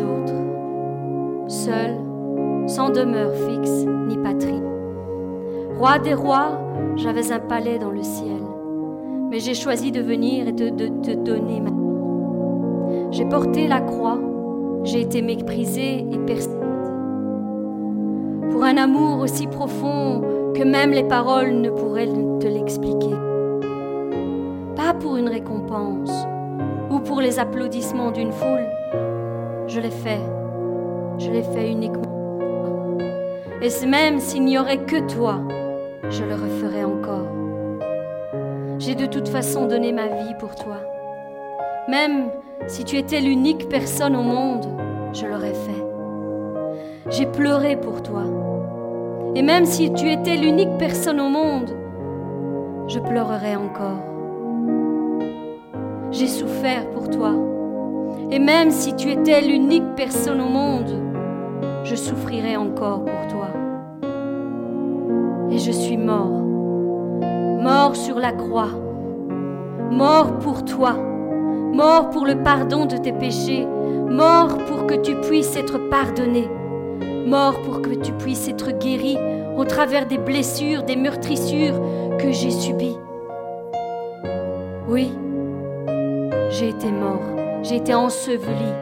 autres, seul, sans demeure fixe ni patrie. Roi des rois, j'avais un palais dans le ciel, mais j'ai choisi de venir et de te donner ma vie. J'ai porté la croix, j'ai été méprisé et persécuté. Pour un amour aussi profond que même les paroles ne pourraient te l'expliquer. Pas pour une récompense ou pour les applaudissements d'une foule. Je l'ai fait. Je l'ai fait uniquement. Et même s'il n'y aurait que toi, je le referais encore. J'ai de toute façon donné ma vie pour toi. Même si tu étais l'unique personne au monde, je l'aurais fait. J'ai pleuré pour toi. Et même si tu étais l'unique personne au monde, je pleurerai encore. J'ai souffert pour toi. Et même si tu étais l'unique personne au monde, je souffrirai encore pour toi. Et je suis mort, mort sur la croix, mort pour toi, mort pour le pardon de tes péchés, mort pour que tu puisses être pardonné. Mort pour que tu puisses être guéri au travers des blessures, des meurtrissures que j'ai subies. Oui, j'ai été mort, j'ai été enseveli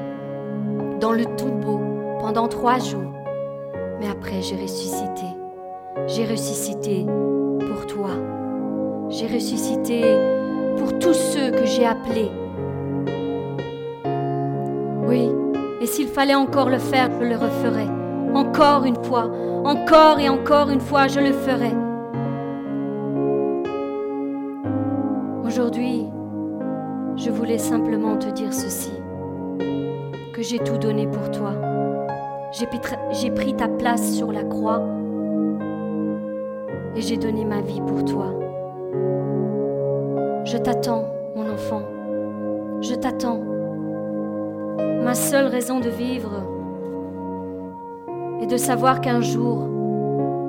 dans le tombeau pendant trois jours, mais après j'ai ressuscité. J'ai ressuscité pour toi. J'ai ressuscité pour tous ceux que j'ai appelés. Oui, et s'il fallait encore le faire, je le referais. Encore une fois, encore et encore une fois, je le ferai. Aujourd'hui, je voulais simplement te dire ceci, que j'ai tout donné pour toi. J'ai pris ta place sur la croix et j'ai donné ma vie pour toi. Je t'attends, mon enfant. Je t'attends. Ma seule raison de vivre, et de savoir qu'un jour,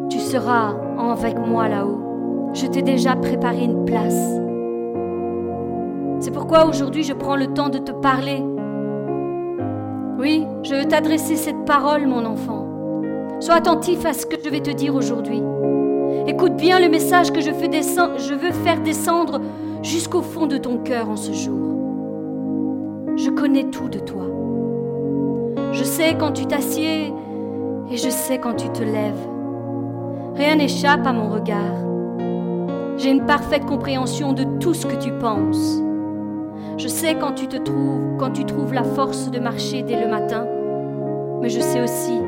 tu seras avec moi là-haut. Je t'ai déjà préparé une place. C'est pourquoi aujourd'hui je prends le temps de te parler. Oui, je veux t'adresser cette parole, mon enfant. Sois attentif à ce que je vais te dire aujourd'hui. Écoute bien le message que je, fais je veux faire descendre jusqu'au fond de ton cœur en ce jour. Je connais tout de toi. Je sais quand tu t'assieds et je sais quand tu te lèves. Rien n'échappe à mon regard. J'ai une parfaite compréhension de tout ce que tu penses. Je sais quand tu te trouves, quand tu trouves la force de marcher dès le matin, mais je sais aussi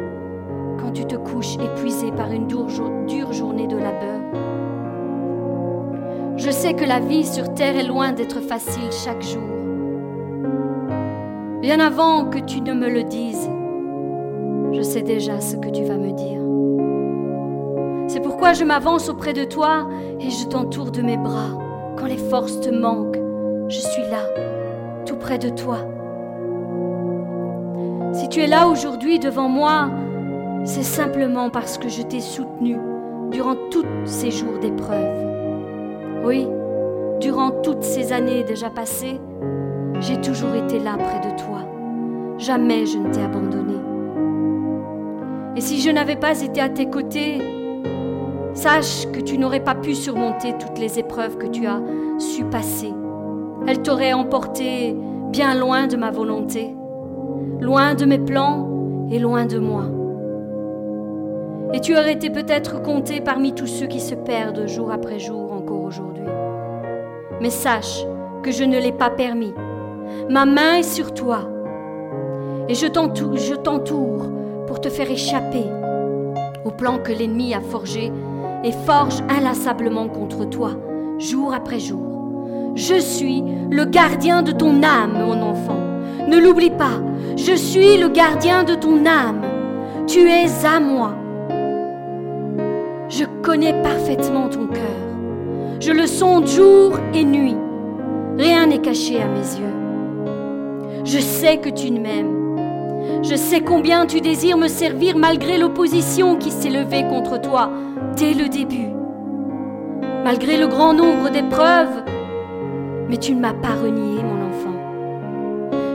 quand tu te couches épuisé par une dure, dure journée de labeur. Je sais que la vie sur terre est loin d'être facile chaque jour. Bien avant que tu ne me le dises, je sais déjà ce que tu vas me dire. C'est pourquoi je m'avance auprès de toi et je t'entoure de mes bras. Quand les forces te manquent, je suis là, tout près de toi. Si tu es là aujourd'hui devant moi, c'est simplement parce que je t'ai soutenu durant tous ces jours d'épreuve. Oui, durant toutes ces années déjà passées, j'ai toujours été là près de toi. Jamais je ne t'ai abandonné. Et si je n'avais pas été à tes côtés, sache que tu n'aurais pas pu surmonter toutes les épreuves que tu as su passer. Elles t'auraient emporté bien loin de ma volonté, loin de mes plans et loin de moi. Et tu aurais été peut-être compté parmi tous ceux qui se perdent jour après jour encore aujourd'hui. Mais sache que je ne l'ai pas permis. Ma main est sur toi. Et je t'entoure pour te faire échapper au plan que l'ennemi a forgé et forge inlassablement contre toi, jour après jour. Je suis le gardien de ton âme, mon enfant. Ne l'oublie pas, je suis le gardien de ton âme. Tu es à moi. Je connais parfaitement ton cœur. Je le sonde jour et nuit. Rien n'est caché à mes yeux. Je sais que tu m'aimes je sais combien tu désires me servir malgré l'opposition qui s'est levée contre toi dès le début. Malgré le grand nombre d'épreuves, mais tu ne m'as pas renié, mon enfant.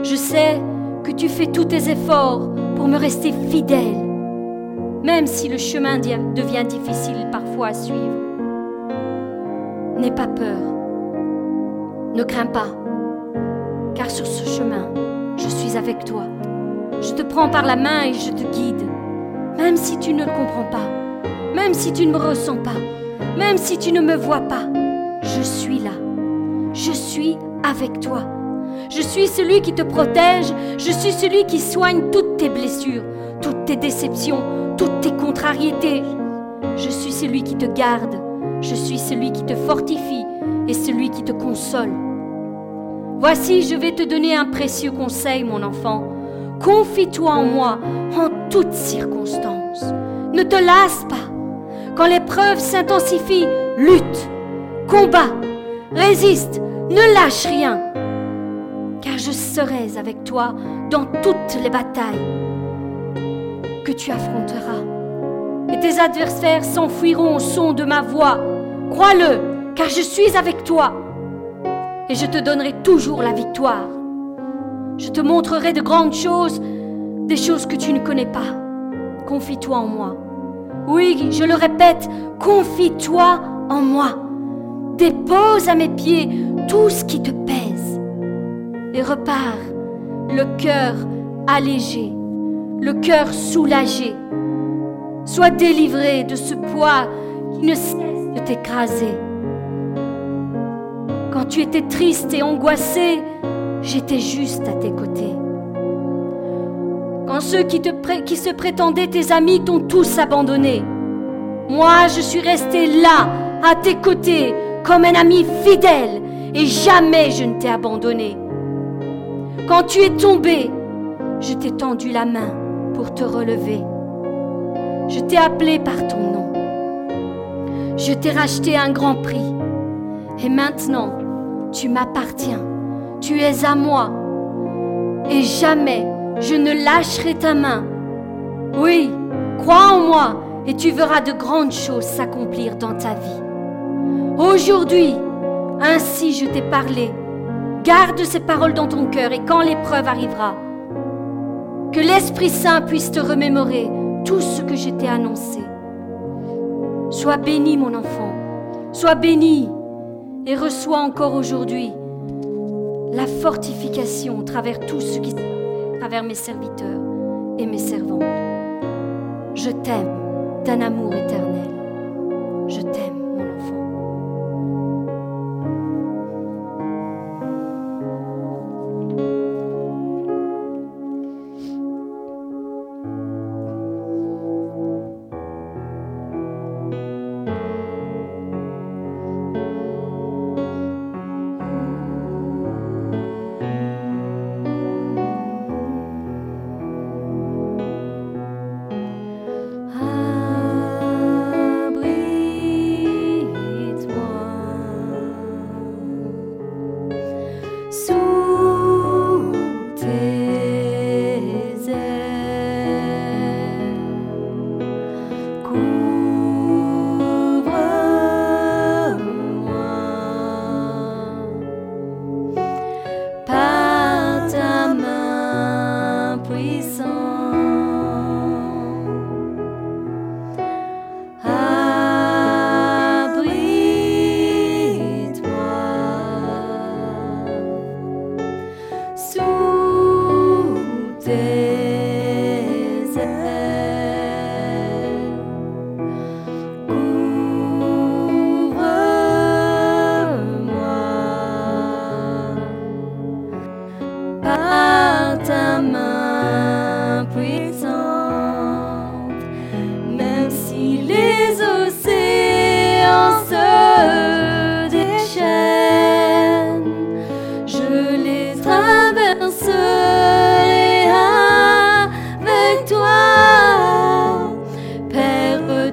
Je sais que tu fais tous tes efforts pour me rester fidèle, même si le chemin devient difficile parfois à suivre. N'aie pas peur, ne crains pas, car sur ce chemin, je suis avec toi. Je te prends par la main et je te guide, même si tu ne le comprends pas, même si tu ne me ressens pas, même si tu ne me vois pas. Je suis là, je suis avec toi. Je suis celui qui te protège, je suis celui qui soigne toutes tes blessures, toutes tes déceptions, toutes tes contrariétés. Je suis celui qui te garde, je suis celui qui te fortifie et celui qui te console. Voici, je vais te donner un précieux conseil, mon enfant. Confie-toi en moi en toutes circonstances. Ne te lasse pas. Quand l'épreuve s'intensifie, lutte, combat, résiste, ne lâche rien. Car je serai avec toi dans toutes les batailles que tu affronteras. Et tes adversaires s'enfuiront au son de ma voix. Crois-le, car je suis avec toi et je te donnerai toujours la victoire. Je te montrerai de grandes choses, des choses que tu ne connais pas. Confie-toi en moi. Oui, je le répète, confie-toi en moi. Dépose à mes pieds tout ce qui te pèse et repars le cœur allégé, le cœur soulagé. Sois délivré de ce poids qui ne cesse de t'écraser. Quand tu étais triste et angoissé, j'étais juste à tes côtés. Quand ceux qui, te se prétendaient tes amis t'ont tous abandonné, moi je suis resté là, à tes côtés, comme un ami fidèle, et jamais je ne t'ai abandonné. Quand tu es tombé, je t'ai tendu la main pour te relever. Je t'ai appelé par ton nom. Je t'ai racheté un grand prix. Et maintenant, tu m'appartiens, tu es à moi, et jamais je ne lâcherai ta main. Oui, crois en moi, et tu verras de grandes choses s'accomplir dans ta vie. Aujourd'hui, ainsi je t'ai parlé. Garde ces paroles dans ton cœur, et quand l'épreuve arrivera, que l'Esprit Saint puisse te remémorer tout ce que je t'ai annoncé. Sois béni, mon enfant. Sois béni et reçois encore aujourd'hui la fortification au travers tout ce qui à travers mes serviteurs et mes servantes. Je t'aime d'un amour éternel. Je t'aime.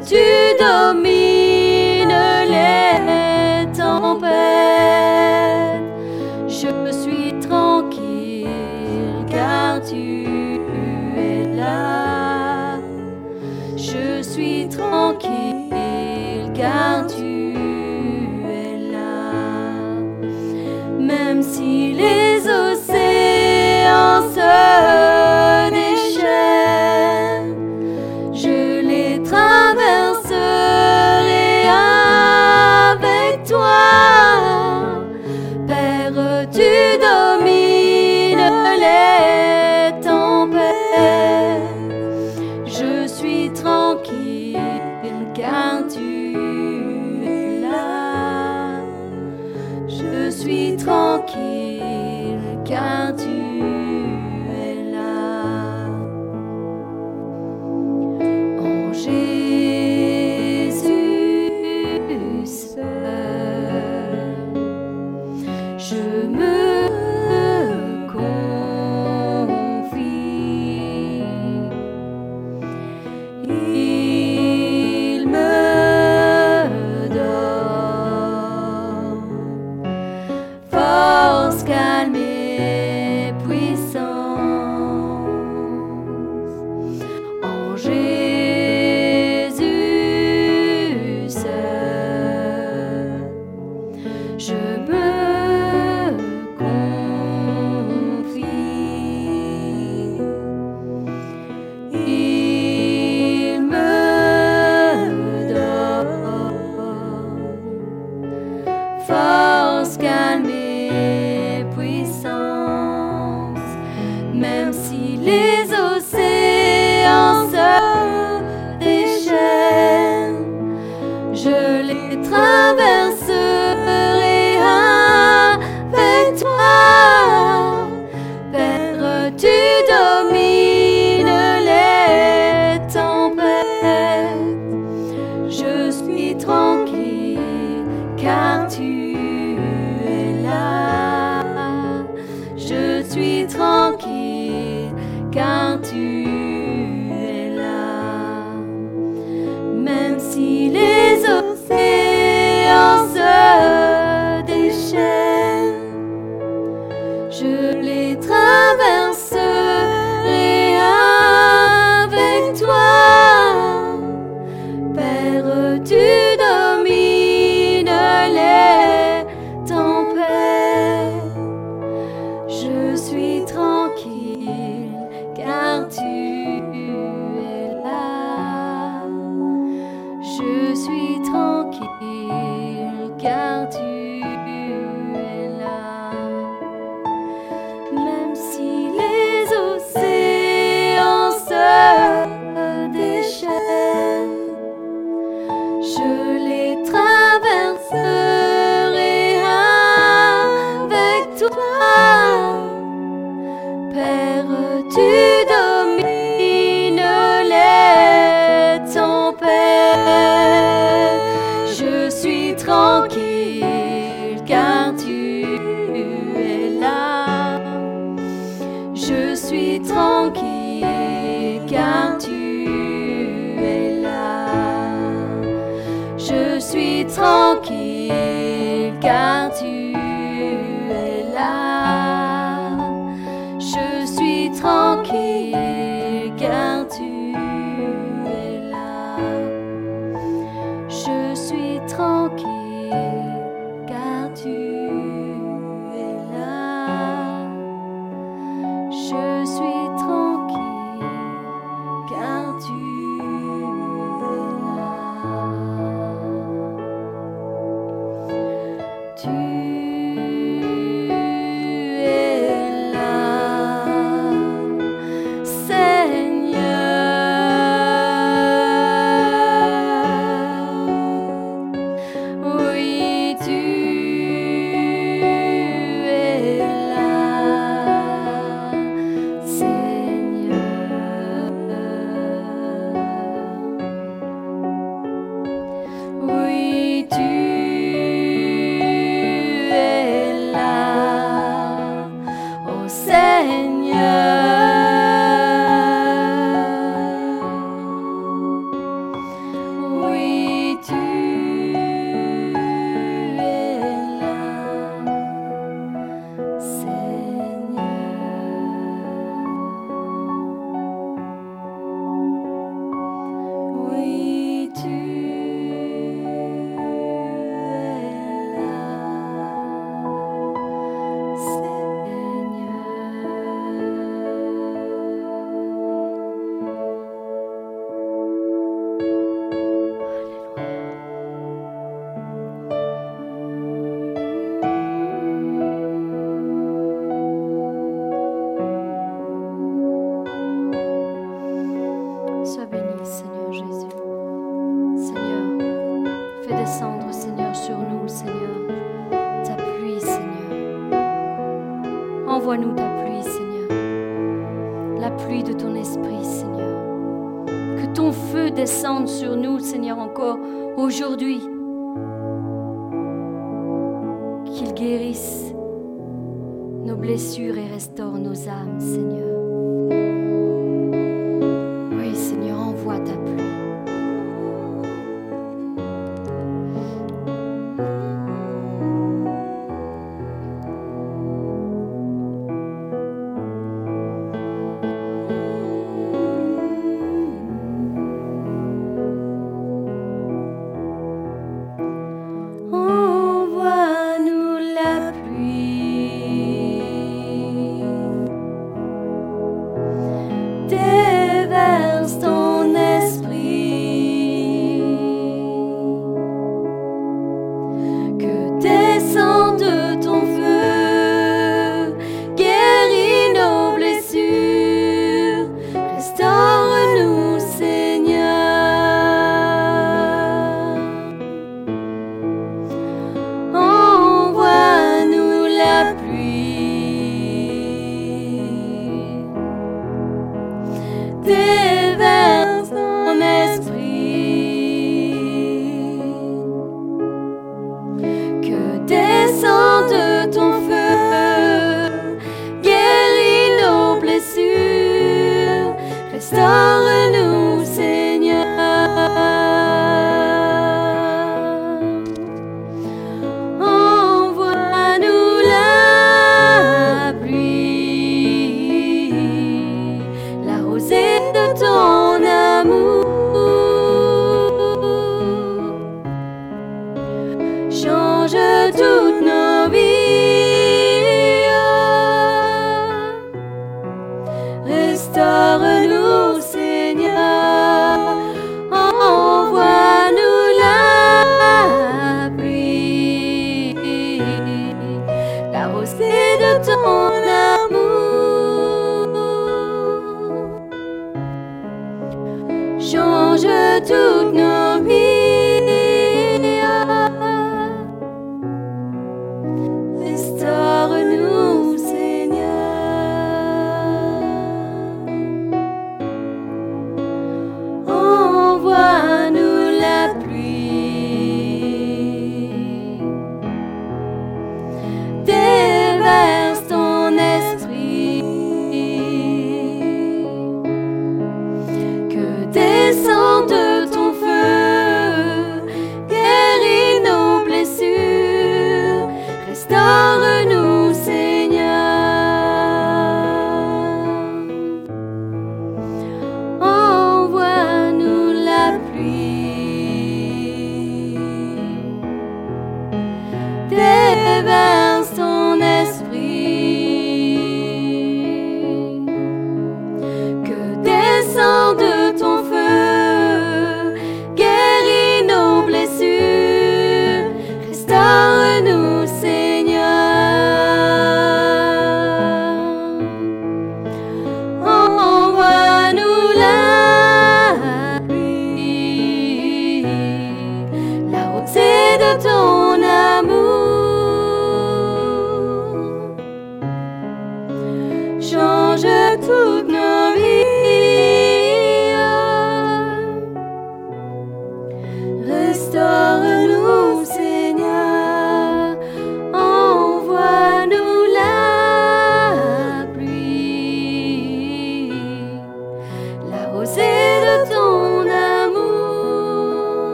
Même si les je les traverserai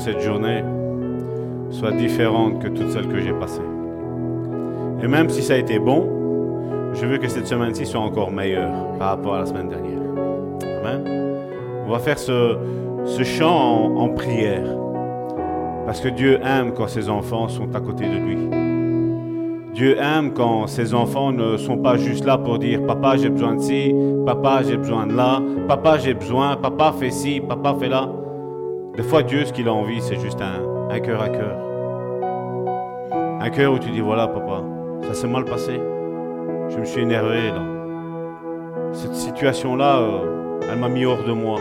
cette journée soit différente que toutes celles que j'ai passées. Et même si ça a été bon, je veux que cette semaine-ci soit encore meilleure par rapport à la semaine dernière. Amen. On va faire ce, ce chant en, en prière. Parce que Dieu aime quand ses enfants sont à côté de lui. Dieu aime quand ses enfants ne sont pas juste là pour dire Papa, j'ai besoin de ci, Papa, j'ai besoin de là, Papa, j'ai besoin, Papa, fait ci, Papa, fait là. Des fois, Dieu, ce qu'il a envie, c'est juste un, cœur à cœur. Un cœur où tu dis Voilà, Papa, ça s'est mal passé. Je me suis énervé. Cette situation-là, euh, elle m'a mis hors de moi.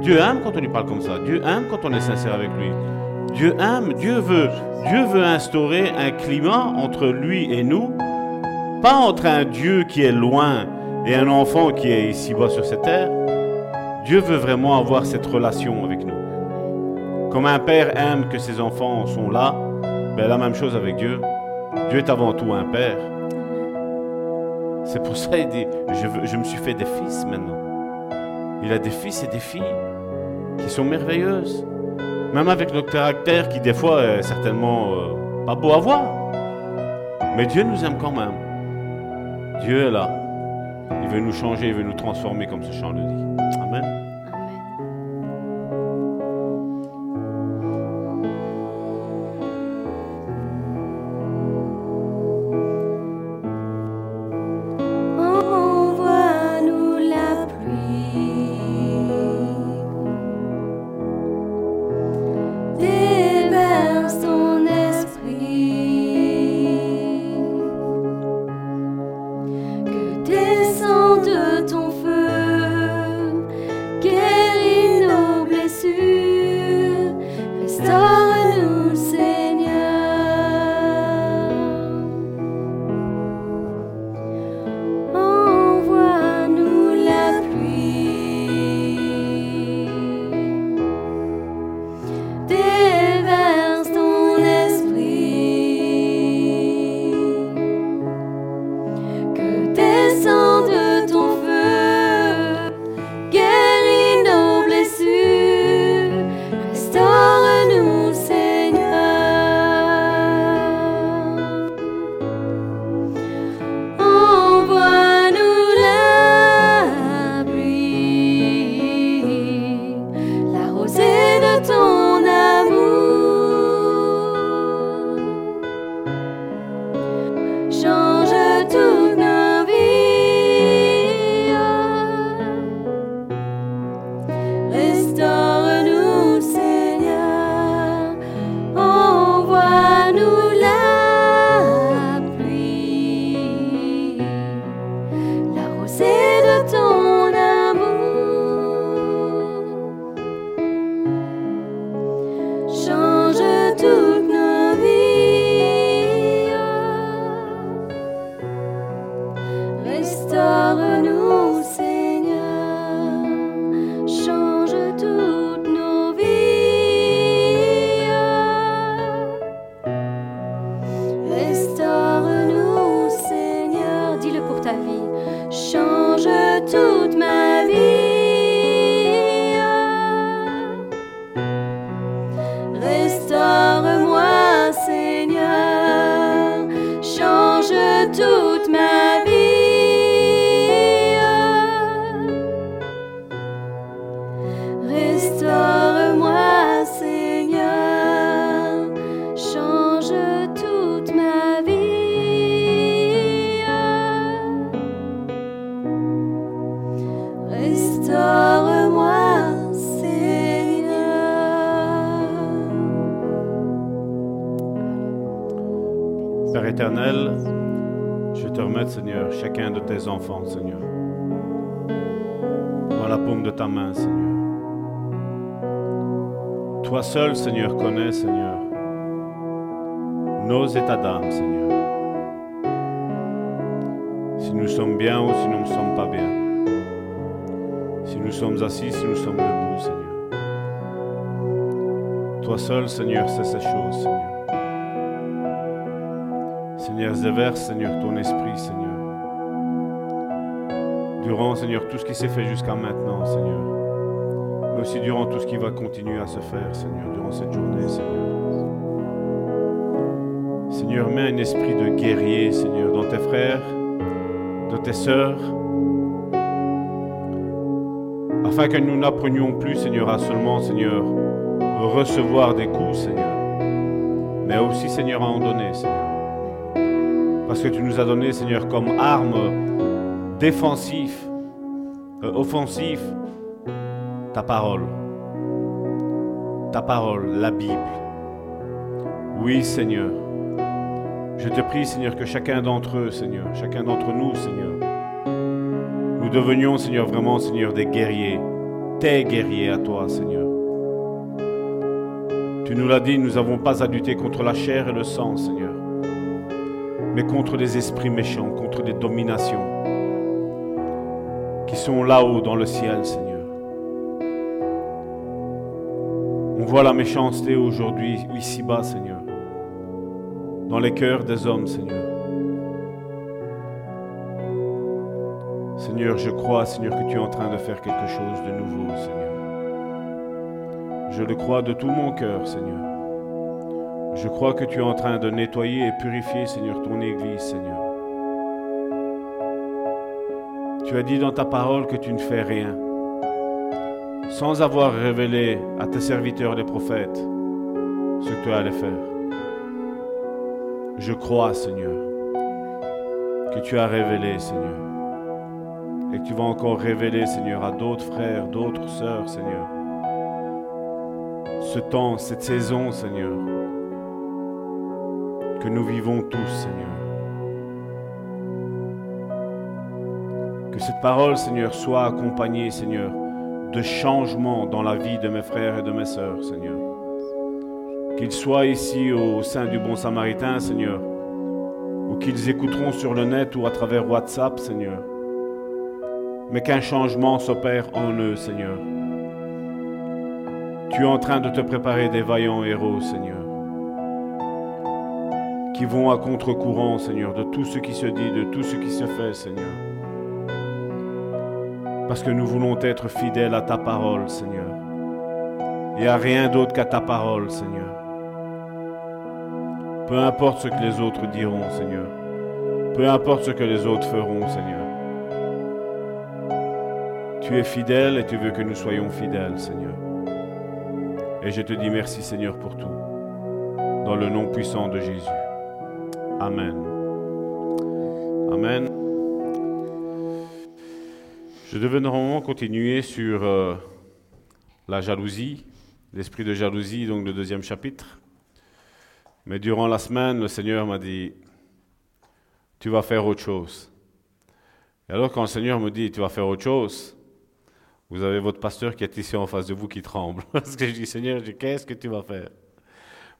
Dieu aime quand on lui parle comme ça. Dieu aime quand on est sincère avec lui. Dieu aime, Dieu veut, Dieu veut instaurer un climat entre lui et nous, pas entre un Dieu qui est loin et un enfant qui est ici-bas sur cette terre. Dieu veut vraiment avoir cette relation avec nous. Comme un père aime que ses enfants sont là, ben la même chose avec Dieu. Dieu est avant tout un père. C'est pour ça qu'il dit, je, me suis fait des fils maintenant. Il a des fils et des filles qui sont merveilleuses. Même avec notre caractère qui des fois est certainement euh, pas beau à voir. Mais Dieu nous aime quand même. Dieu est là. Il veut nous changer, il veut nous transformer comme ce chant le dit. Amen. De s'est fait jusqu'à maintenant, Seigneur. Mais aussi durant tout ce qui va continuer à se faire, Seigneur, durant cette journée, Seigneur. Seigneur, mets un esprit de guerrier, Seigneur, dans tes frères, dans tes sœurs, afin que nous n'apprenions plus, Seigneur, à seulement, Seigneur, recevoir des coups, Seigneur, mais aussi, Seigneur, à en donner, Seigneur. Parce que tu nous as donné, Seigneur, comme arme défensive, euh, offensive, ta parole. Ta parole, la Bible. Oui, Seigneur. Je te prie, Seigneur, que chacun d'entre eux, Seigneur, chacun d'entre nous, Seigneur, nous devenions, Seigneur, vraiment, Seigneur, des guerriers, tes guerriers à toi, Seigneur. Tu nous l'as dit, nous n'avons pas à lutter contre la chair et le sang, Seigneur, mais contre des esprits méchants, contre des dominations là-haut dans le ciel, Seigneur. On voit la méchanceté aujourd'hui, ici-bas, Seigneur, dans les cœurs des hommes, Seigneur. Seigneur, je crois, Seigneur, que tu es en train de faire quelque chose de nouveau, Seigneur. Je le crois de tout mon cœur, Seigneur. Je crois que tu es en train de nettoyer et purifier, Seigneur, ton Église, Seigneur. Tu as dit dans ta parole que tu ne fais rien sans avoir révélé à tes serviteurs les prophètes ce que tu allais faire. Je crois, Seigneur, que tu as révélé, Seigneur, et que tu vas encore révéler, Seigneur, à d'autres frères, d'autres sœurs, Seigneur, ce temps, cette saison, Seigneur, que nous vivons tous, Seigneur. Que cette parole, Seigneur, soit accompagnée, Seigneur, de changements dans la vie de mes frères et de mes sœurs, Seigneur. Qu'ils soient ici au sein du Bon Samaritain, Seigneur, ou qu'ils écouteront sur le net ou à travers WhatsApp, Seigneur. Mais qu'un changement s'opère en eux, Seigneur. Tu es en train de te préparer des vaillants héros, Seigneur, qui vont à contre-courant, Seigneur, de tout ce qui se dit, de tout ce qui se fait, Seigneur. Parce que nous voulons être fidèles à ta parole, Seigneur. Et à rien d'autre qu'à ta parole, Seigneur. Peu importe ce que les autres diront, Seigneur. Peu importe ce que les autres feront, Seigneur. Tu es fidèle et tu veux que nous soyons fidèles, Seigneur. Et je te dis merci, Seigneur, pour tout. Dans le nom puissant de Jésus. Amen. Amen. Je devais normalement continuer sur euh, la jalousie, l'esprit de jalousie, donc le deuxième chapitre. Mais durant la semaine, le Seigneur m'a dit, tu vas faire autre chose. Et alors quand le Seigneur me dit, tu vas faire autre chose, vous avez votre pasteur qui est ici en face de vous qui tremble. Parce que je dis, Seigneur, qu'est-ce que tu vas faire?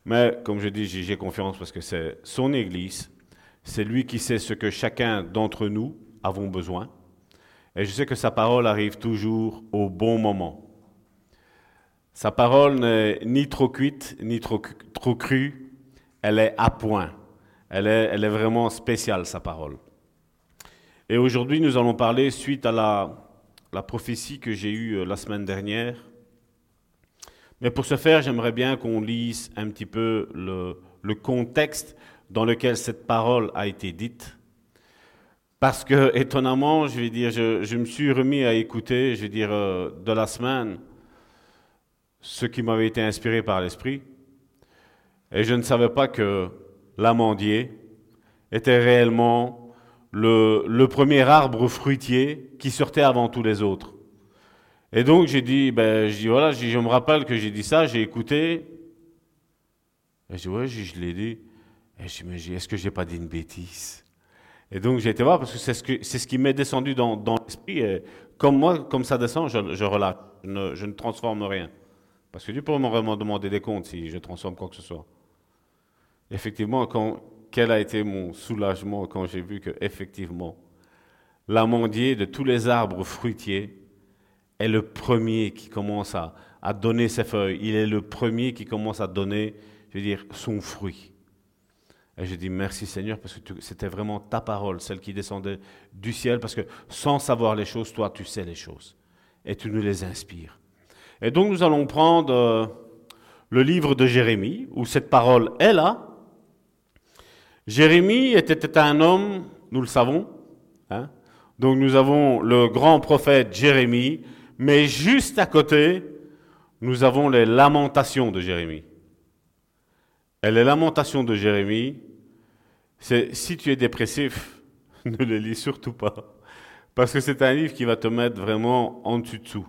Mais comme je dis, j'ai confiance parce que c'est son Église. C'est lui qui sait ce que chacun d'entre nous avons besoin. Et je sais que sa parole arrive toujours au bon moment. Sa parole n'est ni trop cuite, ni trop, crue. Elle est à point. Elle est, vraiment spéciale, sa parole. Et aujourd'hui, nous allons parler, suite à la, prophétie que j'ai eue la semaine dernière. Mais pour ce faire, j'aimerais bien qu'on lise un petit peu le, contexte dans lequel cette parole a été dite. Parce que, étonnamment, je vais dire, je, me suis remis à écouter, je vais dire, euh, de la semaine, ce qui m'avait été inspiré par l'Esprit. Et je ne savais pas que l'amandier était réellement le, premier arbre fruitier qui sortait avant tous les autres. Et donc j'ai dit, ben, je voilà, je, je me rappelle que j'ai dit ça, j'ai écouté. Et je dis ouais, je, je l'ai dit. Et je me dis, est-ce que j'ai pas dit une bêtise? Et donc j'ai été voir parce que c'est ce, qui m'est descendu dans, l'esprit. Et comme moi, comme ça descend, je, relâche, je ne, transforme rien. Parce que Dieu pourrait me demander des comptes si je transforme quoi que ce soit. effectivement, quel a été mon soulagement quand j'ai vu que, effectivement, l'amandier de tous les arbres fruitiers est le premier qui commence à, à donner ses feuilles. Il est le premier qui commence à donner, je veux dire, son fruit. Et je dis merci Seigneur parce que c'était vraiment ta parole, celle qui descendait du ciel, parce que sans savoir les choses, toi tu sais les choses. Et tu nous les inspires. Et donc nous allons prendre euh, le livre de Jérémie, où cette parole est là. Jérémie était un homme, nous le savons. Hein. Donc nous avons le grand prophète Jérémie, mais juste à côté, nous avons les lamentations de Jérémie. Et les lamentations de Jérémie, c'est si tu es dépressif, ne le lis surtout pas. Parce que c'est un livre qui va te mettre vraiment en dessous.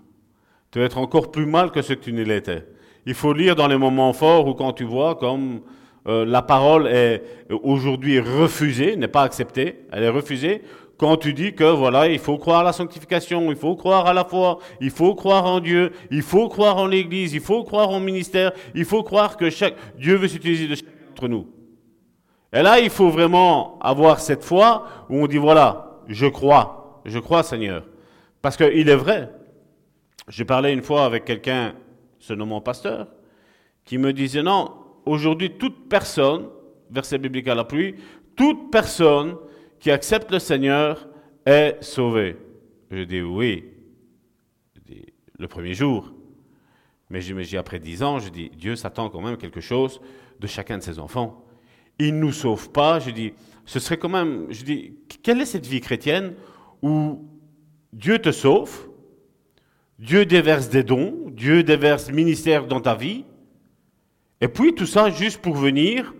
Tu vas être encore plus mal que ce que tu ne l'étais. Il faut lire dans les moments forts ou quand tu vois comme euh, la parole est aujourd'hui refusée, n'est pas acceptée, elle est refusée, quand tu dis que voilà, il faut croire à la sanctification, il faut croire à la foi, il faut croire en Dieu, il faut croire en l'Église, il faut croire en ministère, il faut croire que chaque Dieu veut s'utiliser de chacun d'entre nous. Et là, il faut vraiment avoir cette foi où on dit voilà, je crois, je crois Seigneur. Parce qu'il est vrai. J'ai parlé une fois avec quelqu'un, se nommant pasteur, qui me disait non, aujourd'hui, toute personne, verset biblique à la pluie, toute personne qui accepte le Seigneur est sauvé. Je dis oui. le premier jour. Mais je dis après dix ans, je dis Dieu s'attend quand même quelque chose de chacun de ses enfants. Il ne nous sauve pas. Je dis, ce serait quand même, je dis, quelle est cette vie chrétienne où Dieu te sauve, Dieu déverse des dons, Dieu déverse ministère dans ta vie, et puis tout ça juste pour venir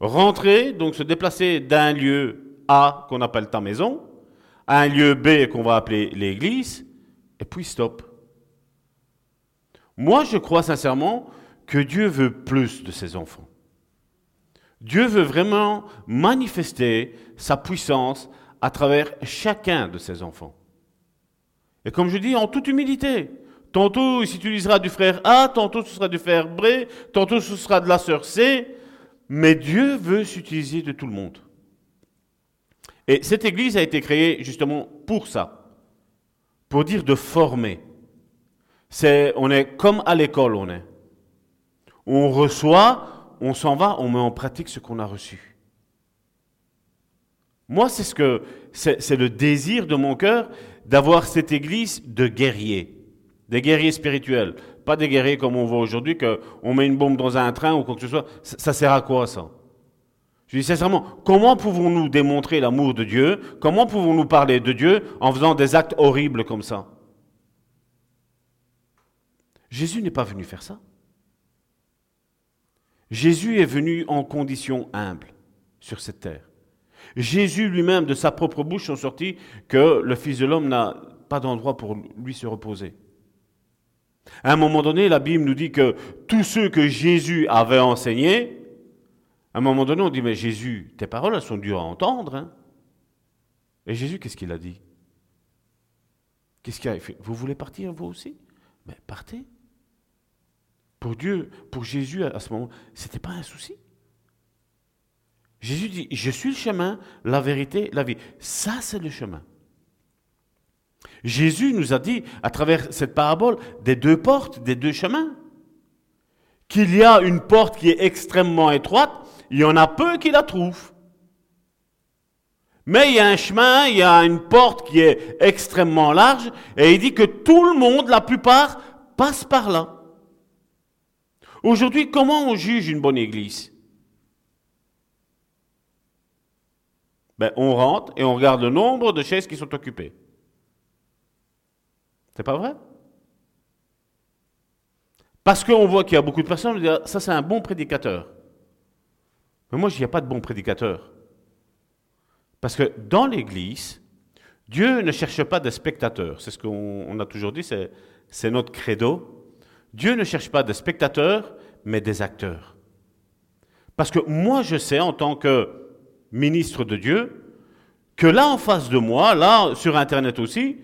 rentrer, donc se déplacer d'un lieu a, qu'on appelle ta maison, à un lieu B qu'on va appeler l'église, et puis stop. Moi, je crois sincèrement que Dieu veut plus de ses enfants. Dieu veut vraiment manifester sa puissance à travers chacun de ses enfants. Et comme je dis, en toute humilité. Tantôt, il s'utilisera du frère A, tantôt ce sera du frère B, tantôt ce sera de la sœur C, mais Dieu veut s'utiliser de tout le monde. Et cette église a été créée justement pour ça, pour dire de former. On est comme à l'école, on est. On reçoit, on s'en va, on met en pratique ce qu'on a reçu. Moi, c'est ce que, c'est le désir de mon cœur d'avoir cette église de guerriers, des guerriers spirituels, pas des guerriers comme on voit aujourd'hui, qu'on met une bombe dans un train ou quoi que ce soit. ça sert à quoi ça? Je dis sincèrement, comment pouvons-nous démontrer l'amour de Dieu? Comment pouvons-nous parler de Dieu en faisant des actes horribles comme ça? Jésus n'est pas venu faire ça. Jésus est venu en condition humble sur cette terre. Jésus lui-même, de sa propre bouche, sont sortis que le Fils de l'homme n'a pas d'endroit pour lui se reposer. À un moment donné, la Bible nous dit que tous ceux que Jésus avait enseignés, à un moment donné, on dit, mais Jésus, tes paroles, sont dures à entendre. Hein. Et Jésus, qu'est-ce qu'il a dit? Qu'est-ce qu'il a fait? Vous voulez partir, vous aussi? Mais partez. Pour Dieu, pour Jésus, à ce moment, ce n'était pas un souci. Jésus dit, je suis le chemin, la vérité, la vie. Ça, c'est le chemin. Jésus nous a dit, à travers cette parabole, des deux portes, des deux chemins, qu'il y a une porte qui est extrêmement étroite il y en a peu qui la trouvent. Mais il y a un chemin, il y a une porte qui est extrêmement large, et il dit que tout le monde, la plupart, passe par là. Aujourd'hui, comment on juge une bonne église? Ben, On rentre et on regarde le nombre de chaises qui sont occupées. C'est pas vrai? Parce qu'on voit qu'il y a beaucoup de personnes, on dit, ça c'est un bon prédicateur. Mais moi, il n'y a pas de bon prédicateur. Parce que dans l'Église, Dieu ne cherche pas des spectateurs. C'est ce qu'on a toujours dit, c'est notre credo. Dieu ne cherche pas des spectateurs, mais des acteurs. Parce que moi, je sais, en tant que ministre de Dieu, que là en face de moi, là sur Internet aussi,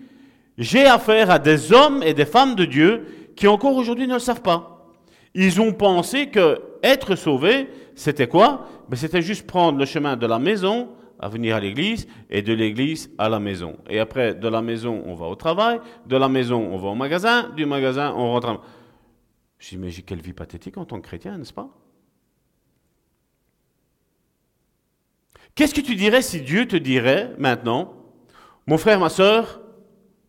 j'ai affaire à des hommes et des femmes de Dieu qui encore aujourd'hui ne le savent pas. Ils ont pensé que être sauvés, c'était quoi? Ben, C'était juste prendre le chemin de la maison à venir à l'église et de l'église à la maison. Et après, de la maison, on va au travail, de la maison, on va au magasin, du magasin, on rentre. À... Je dis, mais quelle vie pathétique en tant que chrétien, n'est-ce pas? Qu'est-ce que tu dirais si Dieu te dirait maintenant, mon frère, ma soeur,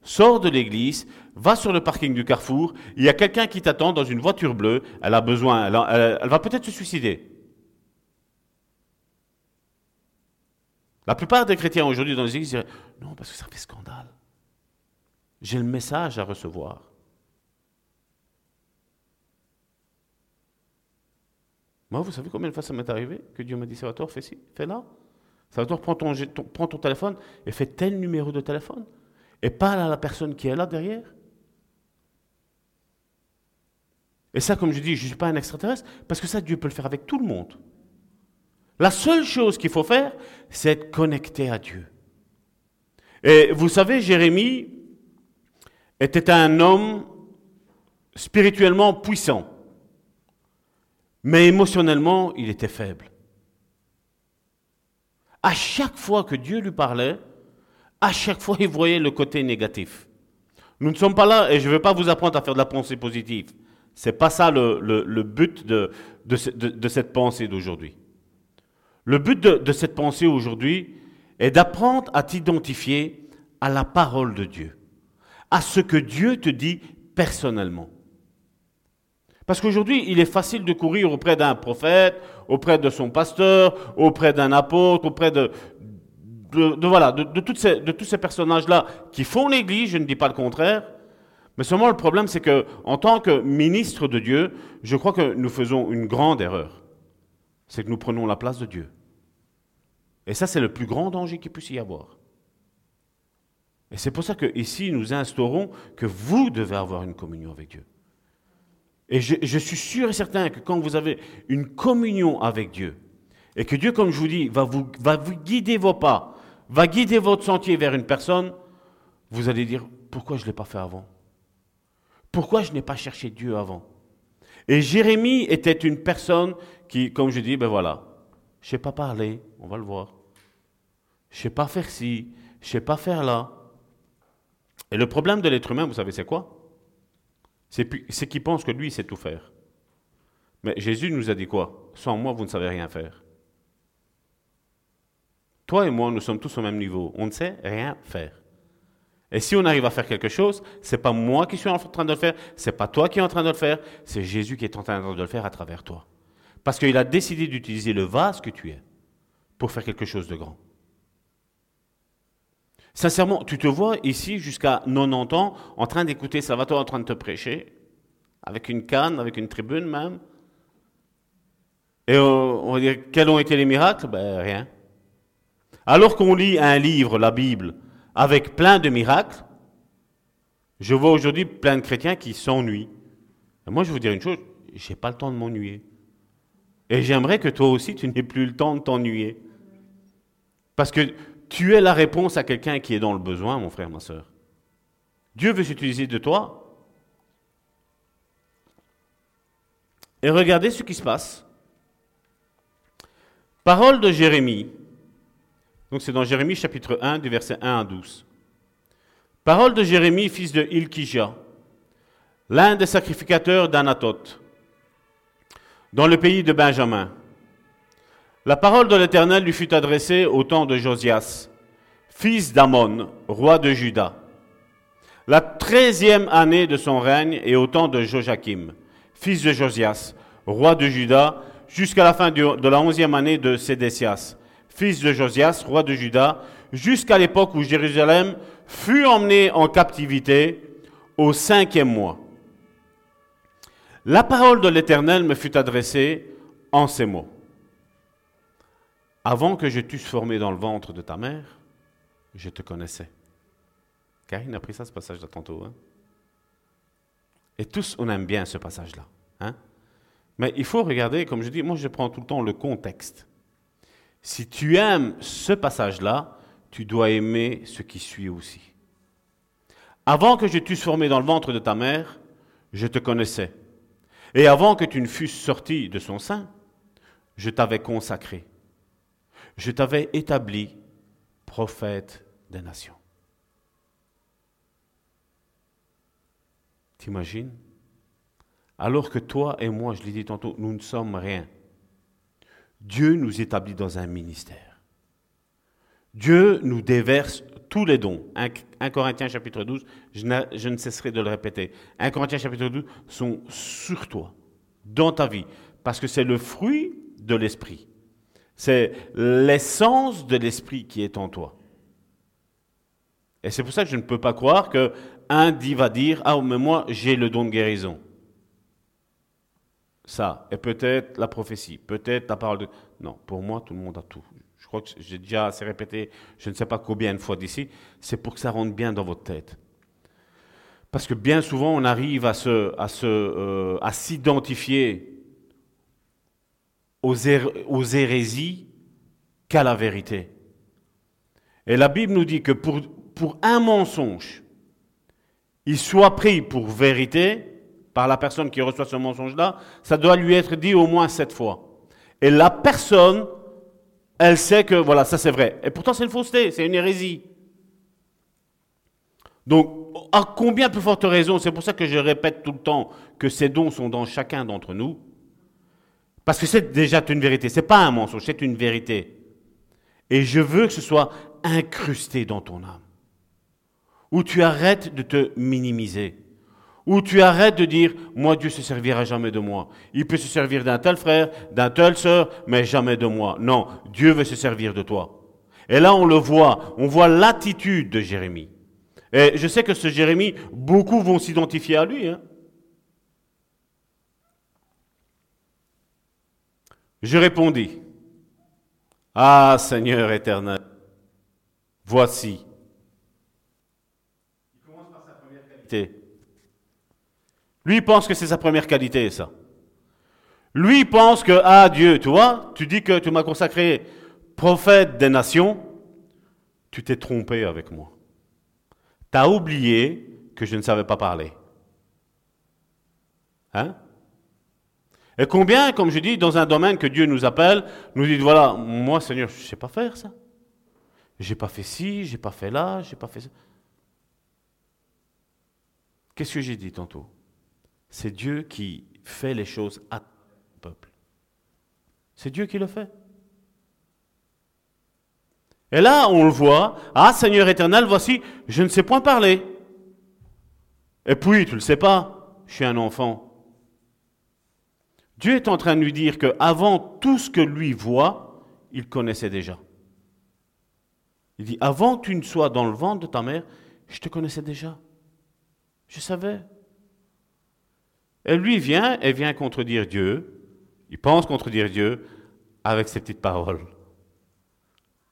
sors de l'église, va sur le parking du carrefour, il y a quelqu'un qui t'attend dans une voiture bleue, elle a besoin, elle, va peut-être se suicider. La plupart des chrétiens aujourd'hui dans les églises diraient Non, parce que ça fait scandale. J'ai le message à recevoir. Moi, vous savez combien de fois ça m'est arrivé que Dieu m'a dit Salvatore, fais ci, fais là. Salvatore, prends ton, prends ton téléphone et fais tel numéro de téléphone. Et parle à la personne qui est là derrière. Et ça, comme je dis, je ne suis pas un extraterrestre, parce que ça, Dieu peut le faire avec tout le monde. La seule chose qu'il faut faire, c'est être connecté à Dieu. Et vous savez, Jérémie était un homme spirituellement puissant, mais émotionnellement, il était faible. À chaque fois que Dieu lui parlait, à chaque fois, il voyait le côté négatif. Nous ne sommes pas là, et je ne veux pas vous apprendre à faire de la pensée positive. Ce n'est pas ça le, but de, de, cette pensée d'aujourd'hui. Le but de, cette pensée aujourd'hui est d'apprendre à t'identifier à la parole de Dieu, à ce que Dieu te dit personnellement. Parce qu'aujourd'hui, il est facile de courir auprès d'un prophète, auprès de son pasteur, auprès d'un apôtre, auprès de, voilà, de tous ces personnages-là qui font l'Église, je ne dis pas le contraire, mais seulement le problème, c'est que en tant que ministre de Dieu, je crois que nous faisons une grande erreur. C'est que nous prenons la place de Dieu. Et ça, c'est le plus grand danger qu'il puisse y avoir. Et c'est pour ça que ici, nous instaurons que vous devez avoir une communion avec Dieu. Et je, suis sûr et certain que quand vous avez une communion avec Dieu, et que Dieu, comme je vous dis, va vous, va vous guider vos pas, va guider votre sentier vers une personne, vous allez dire, pourquoi je ne l'ai pas fait avant? Pourquoi je n'ai pas cherché Dieu avant? Et Jérémie était une personne qui, comme je dis, ben voilà, je ne sais pas parler, on va le voir. Je ne sais pas faire ci, je ne sais pas faire là. Et le problème de l'être humain, vous savez, c'est quoi? C'est qu'il pense que lui, sait tout faire. Mais Jésus nous a dit quoi? Sans moi, vous ne savez rien faire. Toi et moi, nous sommes tous au même niveau. On ne sait rien faire. Et si on arrive à faire quelque chose, c'est pas moi qui suis en train de le faire, c'est pas toi qui es en train de le faire, c'est Jésus qui est en train de le faire à travers toi. Parce qu'il a décidé d'utiliser le vase que tu es pour faire quelque chose de grand. Sincèrement, tu te vois ici jusqu'à 90 ans en train d'écouter Salvatore en train de te prêcher, avec une canne, avec une tribune même. Et on va dire, quels ont été les miracles? Ben rien. Alors qu'on lit un livre, la Bible, avec plein de miracles, je vois aujourd'hui plein de chrétiens qui s'ennuient. Moi, je vais vous dire une chose, j'ai pas le temps de m'ennuyer. Et j'aimerais que toi aussi, tu n'aies plus le temps de t'ennuyer. Parce que tu es la réponse à quelqu'un qui est dans le besoin, mon frère, ma soeur. Dieu veut s'utiliser de toi. Et regardez ce qui se passe. Parole de Jérémie, donc c'est dans Jérémie chapitre 1, du verset 1 à 12. Parole de Jérémie, fils de Ilkija, l'un des sacrificateurs d'Anatoth, dans le pays de Benjamin. La parole de l'Éternel lui fut adressée au temps de Josias, fils d'Amon, roi de Juda. La treizième année de son règne et au temps de Joachim, fils de Josias, roi de Juda, jusqu'à la fin de la onzième année de Sédécias, fils de Josias, roi de Juda, jusqu'à l'époque où Jérusalem fut emmené en captivité au cinquième mois. La parole de l'Éternel me fut adressée en ces mots. Avant que je t'eusse formé dans le ventre de ta mère, je te connaissais. Karine a pris ça, ce passage-là, tantôt. Hein? Et tous, on aime bien ce passage-là. Hein? Mais il faut regarder, comme je dis, moi je prends tout le temps le contexte. Si tu aimes ce passage-là, tu dois aimer ce qui suit aussi. Avant que je t'eusse formé dans le ventre de ta mère, je te connaissais. Et avant que tu ne fusses sorti de son sein, je t'avais consacré. Je t'avais établi prophète des nations. T'imagines? Alors que toi et moi, je l'ai dit tantôt, nous ne sommes rien. Dieu nous établit dans un ministère. Dieu nous déverse tous les dons. 1, Corinthiens chapitre 12, je ne, cesserai de le répéter. 1 Corinthiens chapitre 12 sont sur toi, dans ta vie, parce que c'est le fruit de l'esprit. C'est l'essence de l'esprit qui est en toi. Et c'est pour ça que je ne peux pas croire qu'un dit va dire Ah, mais moi, j'ai le don de guérison. Ça, et peut-être la prophétie, peut-être la parole de. Non, pour moi, tout le monde a tout. Je crois que j'ai déjà assez répété, je ne sais pas combien de fois d'ici, c'est pour que ça rentre bien dans votre tête. Parce que bien souvent, on arrive à, se, à, euh, à s'identifier aux, hérésies qu'à la vérité. Et la Bible nous dit que pour, pour un mensonge, il soit pris pour vérité par la personne qui reçoit ce mensonge-là, ça doit lui être dit au moins sept fois. Et la personne, elle sait que voilà, ça c'est vrai. Et pourtant c'est une fausseté, c'est une hérésie. Donc, à combien plus forte raison, c'est pour ça que je répète tout le temps que ces dons sont dans chacun d'entre nous, parce que c'est déjà une vérité, c'est pas un mensonge, c'est une vérité. Et je veux que ce soit incrusté dans ton âme où tu arrêtes de te minimiser, où tu arrêtes de dire, moi Dieu se servira jamais de moi. Il peut se servir d'un tel frère, d'un tel sœur, mais jamais de moi. Non, Dieu veut se servir de toi. Et là, on le voit, on voit l'attitude de Jérémie. Et je sais que ce Jérémie, beaucoup vont s'identifier à lui. Hein. Je répondis, Ah Seigneur éternel, voici, Lui pense que c'est sa première qualité, ça. Lui pense que, ah Dieu, tu vois, tu dis que tu m'as consacré prophète des nations, tu t'es trompé avec moi. Tu as oublié que je ne savais pas parler. Hein? Et combien, comme je dis, dans un domaine que Dieu nous appelle, nous dit, voilà, moi Seigneur, je ne sais pas faire ça. J'ai pas fait ci, j'ai pas fait là, j'ai pas fait ça. Qu'est-ce que j'ai dit tantôt? C'est Dieu qui fait les choses à peuple. C'est Dieu qui le fait. Et là, on le voit. Ah, Seigneur éternel, voici, je ne sais point parler. Et puis, tu ne le sais pas, je suis un enfant. Dieu est en train de lui dire que avant tout ce que lui voit, il connaissait déjà. Il dit, avant que tu ne sois dans le ventre de ta mère, je te connaissais déjà. Je savais. Et lui vient et vient contredire Dieu. Il pense contredire Dieu avec ses petites paroles.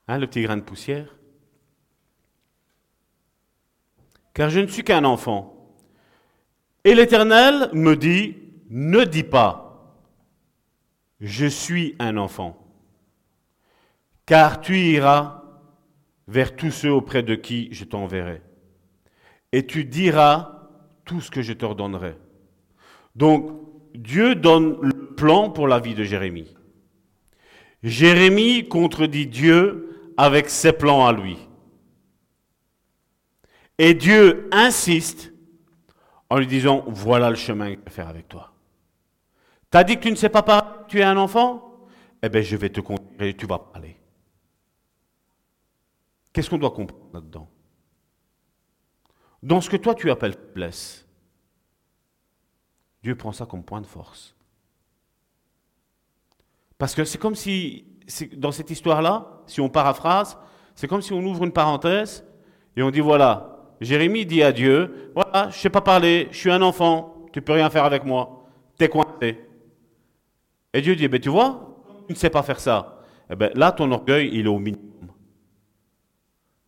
Hein, le petit grain de poussière. Car je ne suis qu'un enfant. Et l'Éternel me dit, ne dis pas, je suis un enfant. Car tu iras vers tous ceux auprès de qui je t'enverrai. Et tu diras tout ce que je t'ordonnerai. Donc, Dieu donne le plan pour la vie de Jérémie. Jérémie contredit Dieu avec ses plans à lui. Et Dieu insiste en lui disant, voilà le chemin vais faire avec toi. T'as dit que tu ne sais pas parler, tu es un enfant? Eh bien, je vais te conduire et tu vas parler. Qu'est-ce qu'on doit comprendre là-dedans? Dans ce que toi tu appelles faiblesse, Dieu prend ça comme point de force. Parce que c'est comme si, dans cette histoire-là, si on paraphrase, c'est comme si on ouvre une parenthèse et on dit voilà, Jérémie dit à Dieu, voilà, je ne sais pas parler, je suis un enfant, tu peux rien faire avec moi, t'es coincé. Et Dieu dit, ben, tu vois, tu ne sais pas faire ça. Eh ben, là, ton orgueil, il est au minimum.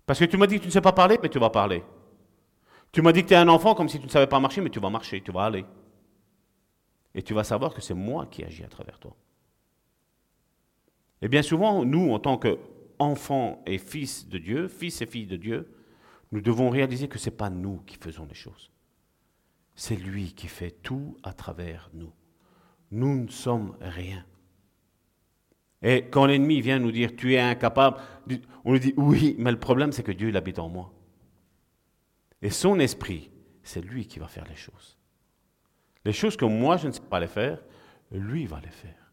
Parce que tu m'as dit que tu ne sais pas parler, mais tu vas parler. Tu m'as dit que tu es un enfant comme si tu ne savais pas marcher, mais tu vas marcher, tu vas aller. Et tu vas savoir que c'est moi qui agis à travers toi. Et bien souvent, nous, en tant qu'enfants et fils de Dieu, fils et filles de Dieu, nous devons réaliser que ce n'est pas nous qui faisons les choses. C'est lui qui fait tout à travers nous. Nous ne sommes rien. Et quand l'ennemi vient nous dire tu es incapable, on lui dit oui, mais le problème c'est que Dieu il habite en moi. Et son esprit, c'est lui qui va faire les choses. Les choses que moi je ne sais pas les faire, lui va les faire.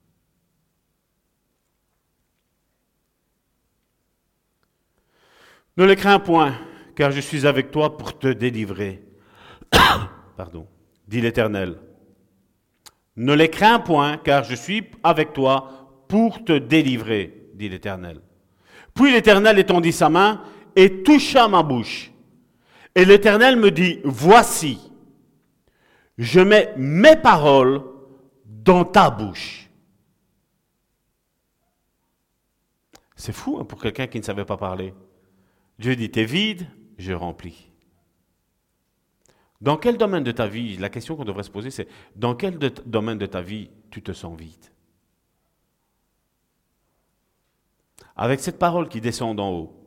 Ne les crains point, car je suis avec toi pour te délivrer. Pardon, dit l'Éternel. Ne les crains point, car je suis avec toi pour te délivrer, dit l'Éternel. Puis l'Éternel étendit sa main et toucha ma bouche. Et l'Éternel me dit, voici, je mets mes paroles dans ta bouche. C'est fou hein, pour quelqu'un qui ne savait pas parler. Dieu dit, t'es vide, je remplis. Dans quel domaine de ta vie, la question qu'on devrait se poser, c'est dans quel domaine de ta vie tu te sens vide Avec cette parole qui descend d'en haut,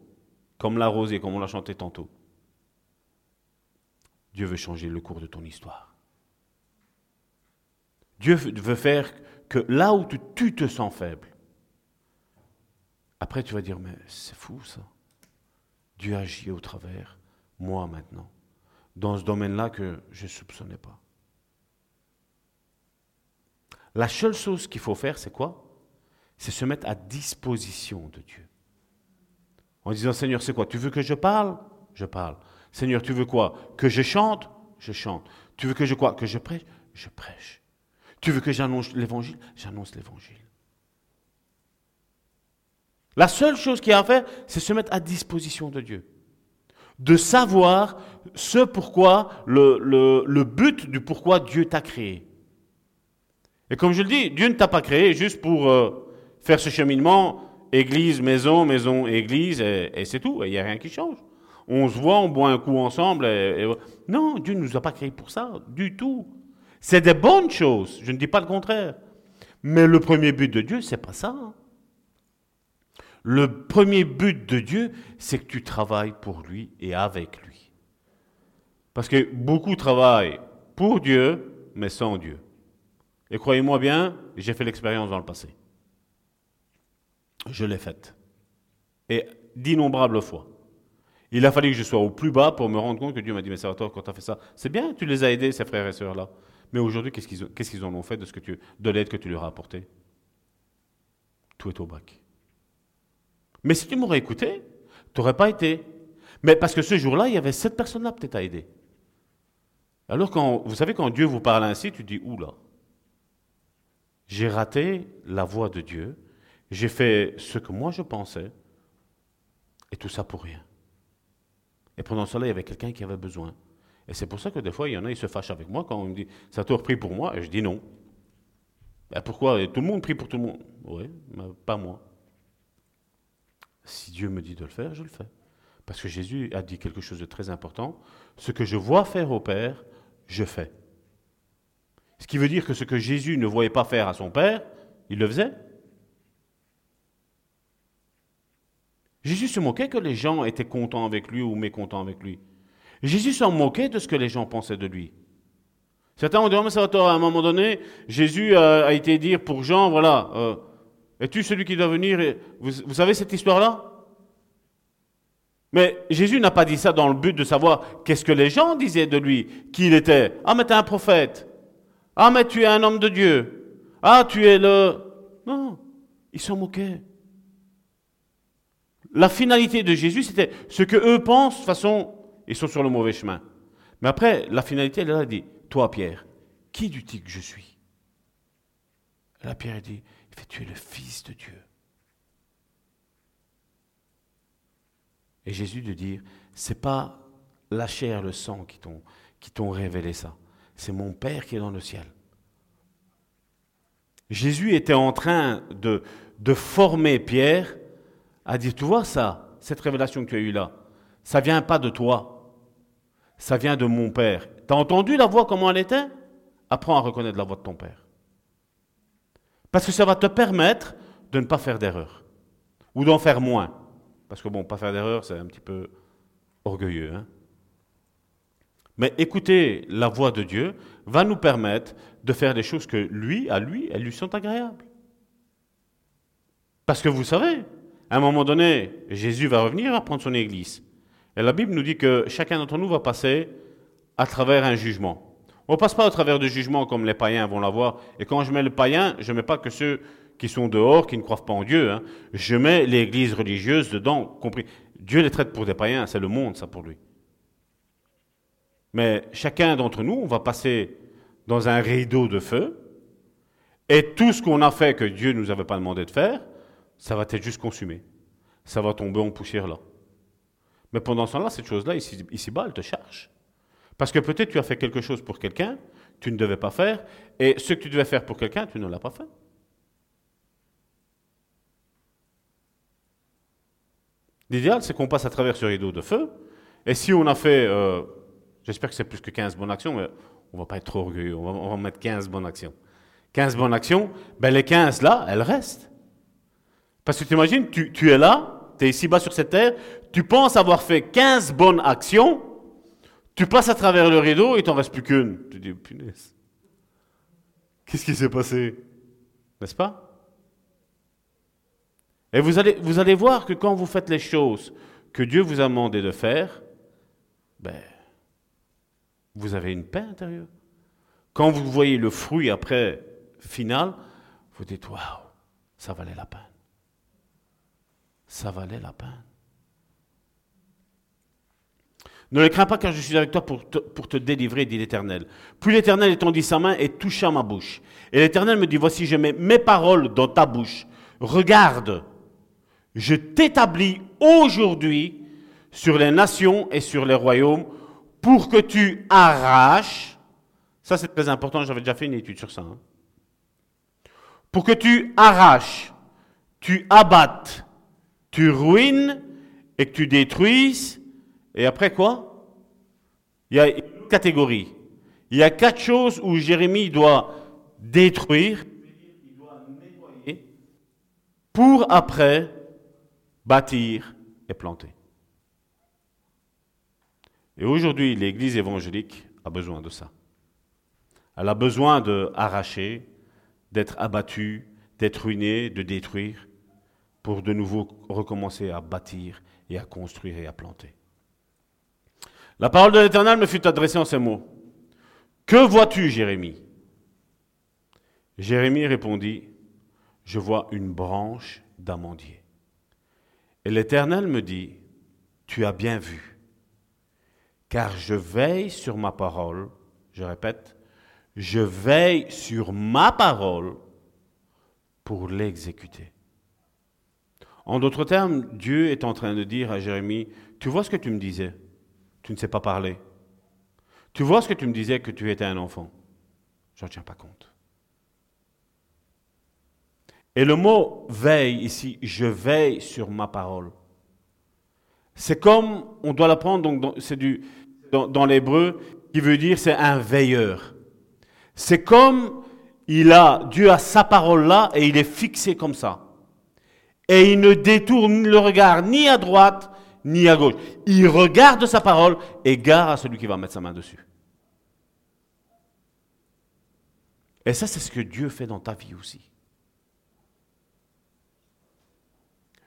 comme la rosée, comme on l'a chanté tantôt, Dieu veut changer le cours de ton histoire. Dieu veut faire que là où tu, te sens faible, après tu vas dire, mais c'est fou ça. Dieu agit au travers, moi maintenant, dans ce domaine-là que je ne soupçonnais pas. La seule chose qu'il faut faire, c'est quoi? C'est se mettre à disposition de Dieu. En disant, Seigneur, c'est quoi? Tu veux que je parle? Je parle. Seigneur, tu veux quoi? Que je chante? Je chante. Tu veux que je quoi? Que je prêche? Je prêche. Tu veux que j'annonce l'évangile? J'annonce l'évangile. La seule chose qu'il y a à faire, c'est se mettre à disposition de Dieu. De savoir ce pourquoi, le, but du pourquoi Dieu t'a créé. Et comme je le dis, Dieu ne t'a pas créé juste pour euh, faire ce cheminement, église, maison, maison, église, et, c'est tout, il n'y a rien qui change. On se voit, on boit un coup ensemble. Non, Dieu ne nous a pas créé pour ça, du tout. C'est des bonnes choses, je ne dis pas le contraire. Mais le premier but de Dieu, c'est pas ça. Le premier but de Dieu, c'est que tu travailles pour lui et avec lui. Parce que beaucoup travaillent pour Dieu, mais sans Dieu. Et croyez-moi bien, j'ai fait l'expérience dans le passé. Je l'ai faite. Et d'innombrables fois. Il a fallu que je sois au plus bas pour me rendre compte que Dieu m'a dit, mais Salvatore, quand tu as fait ça, c'est bien, tu les as aidés, ces frères et sœurs-là. Mais aujourd'hui, qu'est-ce qu'ils, en ont fait de, ce que de l'aide que tu leur as apportée? Tout est au bac. Mais si tu m'aurais écouté, tu n'aurais pas été. Mais parce que ce jour-là, il y avait cette personne-là peut-être à aider. Alors, quand, vous savez, quand Dieu vous parle ainsi, tu dis, oula, j'ai raté la voix de Dieu, j'ai fait ce que moi je pensais, et tout ça pour rien. Et pendant cela, il y avait quelqu'un qui avait besoin. Et c'est pour ça que des fois, il y en a, ils se fâchent avec moi quand on me dit, ça t'a repris pour moi, et je dis non. Ben pourquoi? Tout le monde prie pour tout le monde. Oui, mais pas moi. Si Dieu me dit de le faire, je le fais. Parce que Jésus a dit quelque chose de très important. Ce que je vois faire au Père, je fais. Ce qui veut dire que ce que Jésus ne voyait pas faire à son Père, il le faisait. Jésus se moquait que les gens étaient contents avec lui ou mécontents avec lui. Jésus s'en moquait de ce que les gens pensaient de lui. Certains ont dit, oh, mais ça à un moment donné, Jésus a, été dire pour Jean, voilà, euh, es-tu celui qui doit venir vous, savez cette histoire-là? Mais Jésus n'a pas dit ça dans le but de savoir qu'est-ce que les gens disaient de lui, qui il était. Ah, mais tu es un prophète. Ah, mais tu es un homme de Dieu. Ah, tu es le... Non, ils s'en moquaient. La finalité de Jésus, c'était ce que eux pensent, de toute façon, ils sont sur le mauvais chemin. Mais après, la finalité, elle a dit, toi, Pierre, qui dis-tu que je suis? Et là, Pierre dit, il fait, tu es le Fils de Dieu. Et Jésus de dire, c'est pas la chair, le sang qui t'ont, révélé ça. C'est mon Père qui est dans le ciel. Jésus était en train de, de former Pierre à dire, tu vois ça, cette révélation que tu as eue là, ça vient pas de toi, ça vient de mon Père. Tu as entendu la voix comment elle était? Apprends à reconnaître la voix de ton Père. Parce que ça va te permettre de ne pas faire d'erreur. Ou d'en faire moins. Parce que bon, pas faire d'erreur, c'est un petit peu orgueilleux. Hein. Mais écouter la voix de Dieu va nous permettre de faire des choses que lui, à lui, elles lui sont agréables. Parce que vous savez, à un moment donné, Jésus va revenir à prendre son Église. Et la Bible nous dit que chacun d'entre nous va passer à travers un jugement. On ne passe pas au travers de jugement comme les païens vont l'avoir. Et quand je mets le païen, je ne mets pas que ceux qui sont dehors, qui ne croient pas en Dieu. Hein. Je mets l'église religieuse dedans, compris. Dieu les traite pour des païens, c'est le monde, ça, pour lui. Mais chacun d'entre nous, on va passer dans un rideau de feu, et tout ce qu'on a fait que Dieu ne nous avait pas demandé de faire, ça va être juste consumé. Ça va tomber en poussière là. Mais pendant ce temps-là, cette chose-là, ici, ici-bas, elle te charge. Parce que peut-être tu as fait quelque chose pour quelqu'un, tu ne devais pas faire, et ce que tu devais faire pour quelqu'un, tu ne l'as pas fait. L'idéal, c'est qu'on passe à travers ce rideau de feu. Et si on a fait, euh, j'espère que c'est plus que 15 bonnes actions, mais on va pas être trop orgueilleux, on va, mettre 15 bonnes actions. 15 bonnes actions, ben les 15 là, elles restent. Parce que tu imagines, tu, es là, tu es ici-bas sur cette terre, tu penses avoir fait 15 bonnes actions, tu passes à travers le rideau, il t'en reste plus qu'une. Tu dis, punaise, qu'est-ce qui s'est passé? N'est-ce pas? Et vous allez, vous allez voir que quand vous faites les choses que Dieu vous a demandé de faire, ben, vous avez une paix intérieure. Quand vous voyez le fruit après final, vous dites waouh, ça valait la peine. Ça valait la peine. Ne le crains pas car je suis avec toi pour te, délivrer, dit l'Éternel. Puis l'Éternel étendit sa main et toucha ma bouche. Et l'Éternel me dit, voici, je mets mes paroles dans ta bouche. Regarde, je t'établis aujourd'hui sur les nations et sur les royaumes pour que tu arraches, ça c'est très important, j'avais déjà fait une étude sur ça, hein. pour que tu arraches, tu abattes, tu ruines et que tu détruises, et après quoi? Il y a une catégorie. Il y a quatre choses où Jérémie doit détruire, pour après bâtir et planter. Et aujourd'hui, l'Église évangélique a besoin de ça. Elle a besoin d'arracher, d'être abattue, d'être ruinée, de détruire, pour de nouveau recommencer à bâtir et à construire et à planter. La parole de l'Éternel me fut adressée en ces mots. Que vois-tu, Jérémie? Jérémie répondit, je vois une branche d'amandier. Et l'Éternel me dit, tu as bien vu, car je veille sur ma parole, je répète, je veille sur ma parole pour l'exécuter. En d'autres termes, Dieu est en train de dire à Jérémie, tu vois ce que tu me disais, tu ne sais pas parler. Tu vois ce que tu me disais que tu étais un enfant. Je n'en tiens pas compte. Et le mot veille ici, je veille sur ma parole. C'est comme, on doit l'apprendre, donc c'est du, dans, dans l'hébreu, qui veut dire c'est un veilleur. C'est comme il a, Dieu a sa parole là et il est fixé comme ça. Et il ne détourne le regard ni à droite ni à gauche. Il regarde sa parole et gare à celui qui va mettre sa main dessus. Et ça, c'est ce que Dieu fait dans ta vie aussi.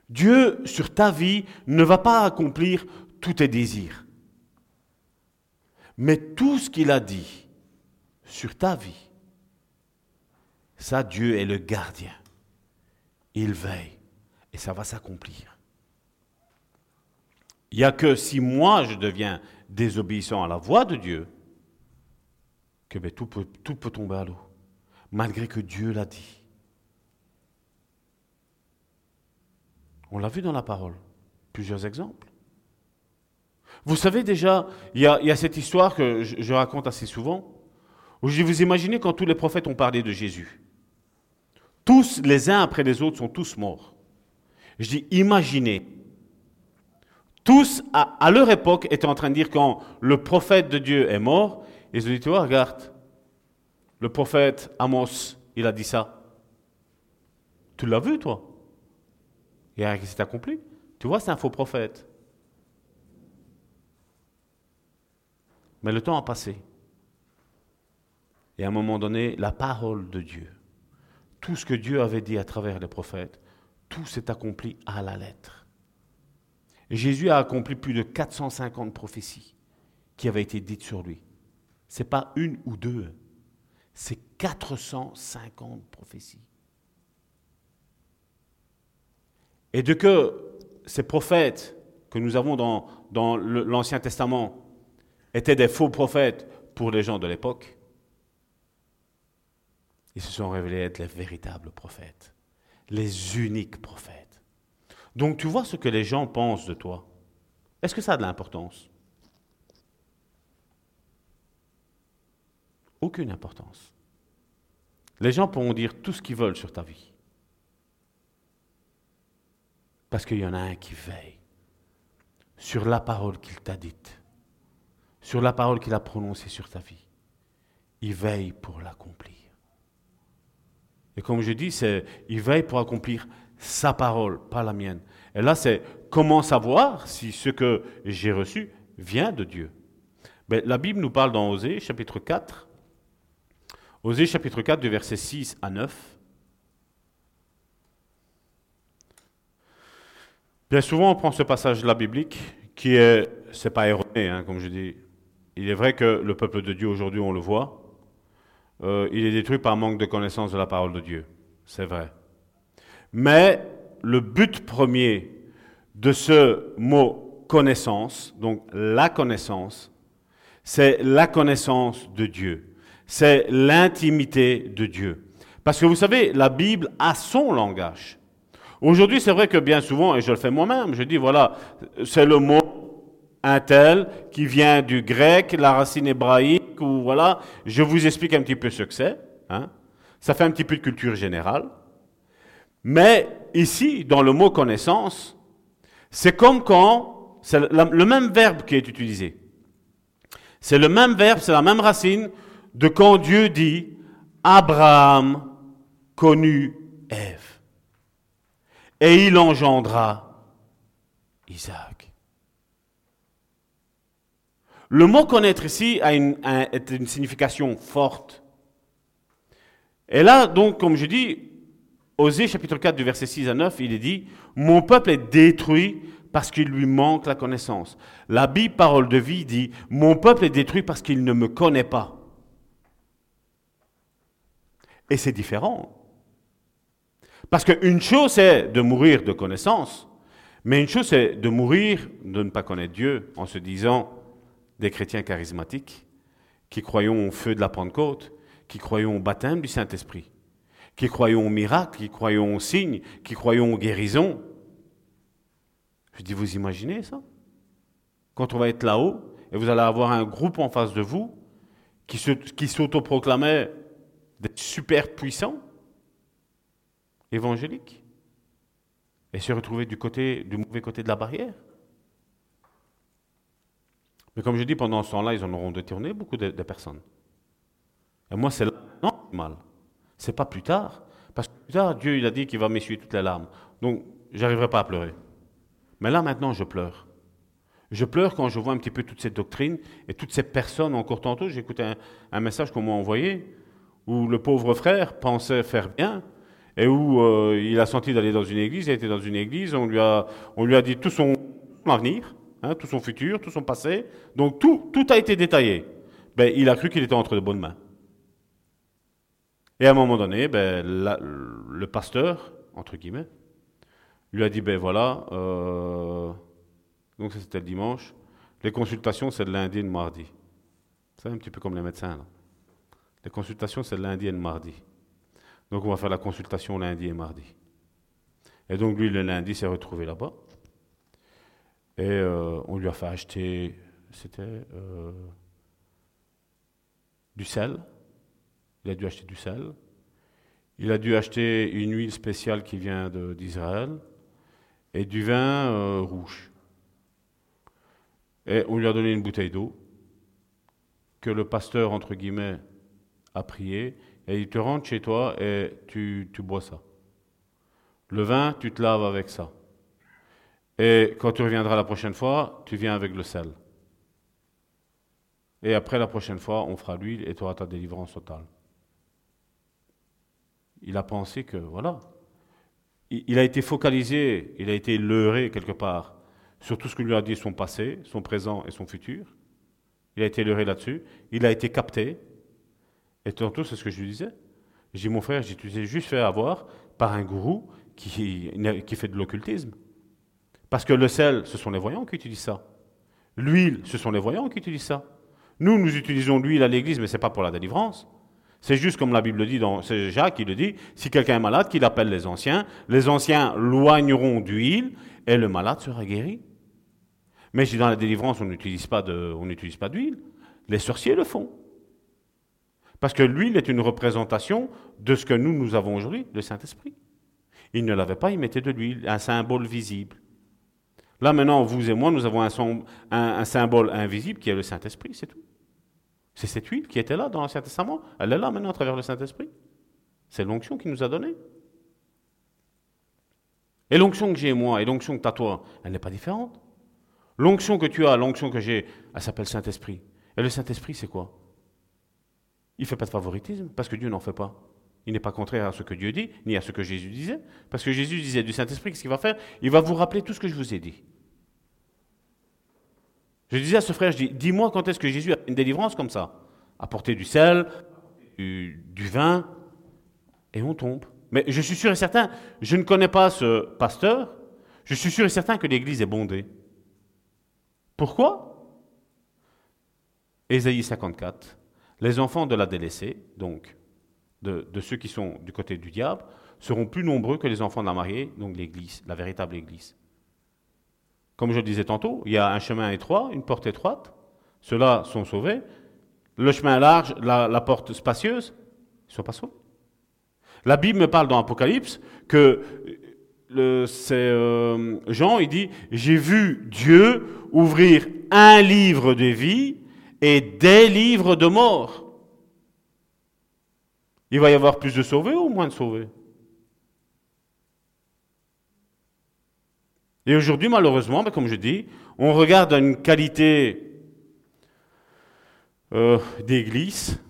Dieu, sur ta vie, ne va pas accomplir tous tes désirs. Mais tout ce qu'il a dit sur ta vie, ça, Dieu est le gardien. Il veille et ça va s'accomplir. Il n'y a que si moi je deviens désobéissant à la voix de Dieu, que ben, tout, peut, tout peut tomber à l'eau, malgré que Dieu l'a dit. On l'a vu dans la parole. Plusieurs exemples. Vous savez déjà, il y, a, cette histoire que je, raconte assez souvent, où je dis, vous imaginez quand tous les prophètes ont parlé de Jésus. Tous, les uns après les autres, sont tous morts. Je dis, imaginez. Tous, à, leur époque, étaient en train de dire quand le prophète de Dieu est mort, ils ont dit, tu vois, regarde, le prophète Amos, il a dit ça. Tu l'as vu, toi? Il n'y a rien qui s'est accompli. Tu vois, c'est un faux prophète. Mais le temps a passé. Et à un moment donné, la parole de Dieu, tout ce que Dieu avait dit à travers les prophètes, tout s'est accompli à la lettre. Jésus a accompli plus de 450 prophéties qui avaient été dites sur lui. Ce n'est pas une ou deux, c'est 450 prophéties. Et de que ces prophètes que nous avons dans l'Ancien Testament étaient des faux prophètes pour les gens de l'époque, ils se sont révélés être les véritables prophètes, les uniques prophètes. Donc tu vois ce que les gens pensent de toi. Est-ce que ça a de l'importance? Aucune importance. Les gens pourront dire tout ce qu'ils veulent sur ta vie. Parce qu'il y en a un qui veille sur la parole qu'il t'a dite, sur la parole qu'il a prononcée sur ta vie. Il veille pour l'accomplir. Et comme je dis, c'est, il veille pour accomplir sa parole, pas la mienne. Et là, c'est comment savoir si ce que j'ai reçu vient de Dieu. Ben, la Bible nous parle dans Osée, chapitre 4. Osée, chapitre 4, du verset 6 à 9. Bien souvent, on prend ce passage-là biblique, qui est, c'est pas erroné, hein, comme je dis. Il est vrai que le peuple de Dieu aujourd'hui, on le voit, euh, il est détruit par manque de connaissance de la parole de Dieu. C'est vrai. Mais le but premier de ce mot connaissance, donc la connaissance, c'est la connaissance de Dieu. C'est l'intimité de Dieu. Parce que vous savez, la Bible a son langage. Aujourd'hui, c'est vrai que bien souvent, et je le fais moi-même, je dis, voilà, c'est le mot un tel qui vient du grec, la racine hébraïque, ou voilà, je vous explique un petit peu ce que c'est. Hein. Ça fait un petit peu de culture générale. Mais ici, dans le mot connaissance, c'est comme quand, c'est le même verbe qui est utilisé. C'est le même verbe, c'est la même racine de quand Dieu dit Abraham connut Ève. Et il engendra Isaac. Le mot connaître ici a une, une signification forte. Et là, donc, comme je dis, Osée chapitre 4 du verset 6 à 9, il est dit, Mon peuple est détruit parce qu'il lui manque la connaissance. La Bible, parole de vie, dit, Mon peuple est détruit parce qu'il ne me connaît pas. Et c'est différent. Parce qu'une chose, c'est de mourir de connaissance, mais une chose, c'est de mourir de ne pas connaître Dieu en se disant, des chrétiens charismatiques, qui croyons au feu de la Pentecôte, qui croyons au baptême du Saint-Esprit, qui croyons aux miracles, qui croyons aux signes, qui croyons aux guérisons. Je dis, vous imaginez ça? Quand on va être là-haut, et vous allez avoir un groupe en face de vous qui, qui s'autoproclamait d'être super puissant, évangélique, et se retrouver du, côté, du mauvais côté de la barrière. Mais comme je dis, pendant ce temps-là, ils en auront détourné beaucoup de, personnes. Et moi, c'est là non mal. C'est pas plus tard. Parce que plus tard, Dieu, il a dit qu'il va m'essuyer toutes les larmes. Donc, j'arriverai pas à pleurer. Mais là, maintenant, je pleure. Je pleure quand je vois un petit peu toute cette doctrine et toutes ces personnes. Encore tantôt, écouté un, message qu'on m'a envoyé où le pauvre frère pensait faire bien et où euh, il a senti d'aller dans une église. Il était dans une église, on lui a, on lui a dit tout son avenir. Hein, tout son futur, tout son passé. Donc tout, tout a été détaillé. Ben, il a cru qu'il était entre de bonnes mains. Et à un moment donné, ben, le pasteur, entre guillemets, lui a dit, ben voilà, euh, donc ça c'était le dimanche, les consultations c'est le lundi et le mardi. C'est un petit peu comme les médecins. Là. Les consultations c'est le lundi et le mardi. Donc on va faire la consultation lundi et mardi. Et donc lui, le lundi, s'est retrouvé là-bas. Et euh, on lui a fait acheter, c'était euh, du sel. Il a dû acheter du sel. Il a dû acheter une huile spéciale qui vient d'Israël et du vin euh, rouge. Et on lui a donné une bouteille d'eau que le pasteur, entre guillemets, a prié. Et il te rentre chez toi et tu, tu bois ça. Le vin, tu te laves avec ça. Et quand tu reviendras la prochaine fois, tu viens avec le sel. Et après la prochaine fois, on fera l'huile et tu auras ta délivrance totale. Il a pensé que, voilà. il a été focalisé, il a été leurré quelque part sur tout ce que lui a dit son passé, son présent et son futur. Il a été leurré là-dessus. Il a été capté. Et tantôt, c'est ce que je lui disais. J'ai dit, mon frère, tu t'es juste fait avoir par un gourou qui, qui fait de l'occultisme. Parce que le sel, ce sont les voyants qui utilisent ça. L'huile, ce sont les voyants qui utilisent ça. Nous, nous utilisons l'huile à l'église, mais ce n'est pas pour la délivrance. C'est juste comme la Bible dit, c'est Jacques qui le dit, si quelqu'un est malade, qu'il appelle les anciens. Les anciens loigneront d'huile et le malade sera guéri. Mais dans la délivrance, on n'utilise pas d'huile. Les sorciers le font. Parce que l'huile est une représentation de ce que nous, nous avons aujourd'hui, le Saint-Esprit. Ils ne l'avaient pas, ils mettaient de l'huile, un symbole visible. Là maintenant, vous et moi, nous avons un, symbole invisible qui est le Saint-Esprit, c'est tout. C'est cette huile qui était là dans l'Ancien Testament. Elle est là maintenant à travers le Saint-Esprit. C'est l'onction qui nous a donné. Et l'onction que j'ai moi et l'onction que tu as toi, elle n'est pas différente. L'onction que tu as, l'onction que j'ai, elle s'appelle Saint-Esprit. Et le Saint-Esprit, c'est quoi? Il ne fait pas de favoritisme, parce que Dieu n'en fait pas. Il n'est pas contraire à ce que Dieu dit, ni à ce que Jésus disait. Parce que Jésus disait du Saint-Esprit, qu'est-ce qu'il va faire? Il va vous rappeler tout ce que je vous ai dit. Je disais à ce frère, je dis, dis-moi quand est-ce que Jésus a une délivrance comme ça? Apporter du sel, du, du vin, et on tombe. Mais je suis sûr et certain, je ne connais pas ce pasteur, je suis sûr et certain que l'Église est bondée. Pourquoi? Ésaïe 54. Les enfants de la délaissée, donc de, ceux qui sont du côté du diable, seront plus nombreux que les enfants de la mariée, donc l'Église, la véritable Église. Comme je le disais tantôt, il y a un chemin étroit, une porte étroite. Ceux-là sont sauvés. Le chemin large, la, porte spacieuse, ils ne sont pas sauvés. La Bible me parle dans Apocalypse que c'est euh, Jean, il dit, j'ai vu Dieu ouvrir un livre de vie et des livres de mort. Il va y avoir plus de sauvés ou moins de sauvés? Et aujourd'hui, malheureusement, ben, comme je dis, on regarde une qualité euh, d'église,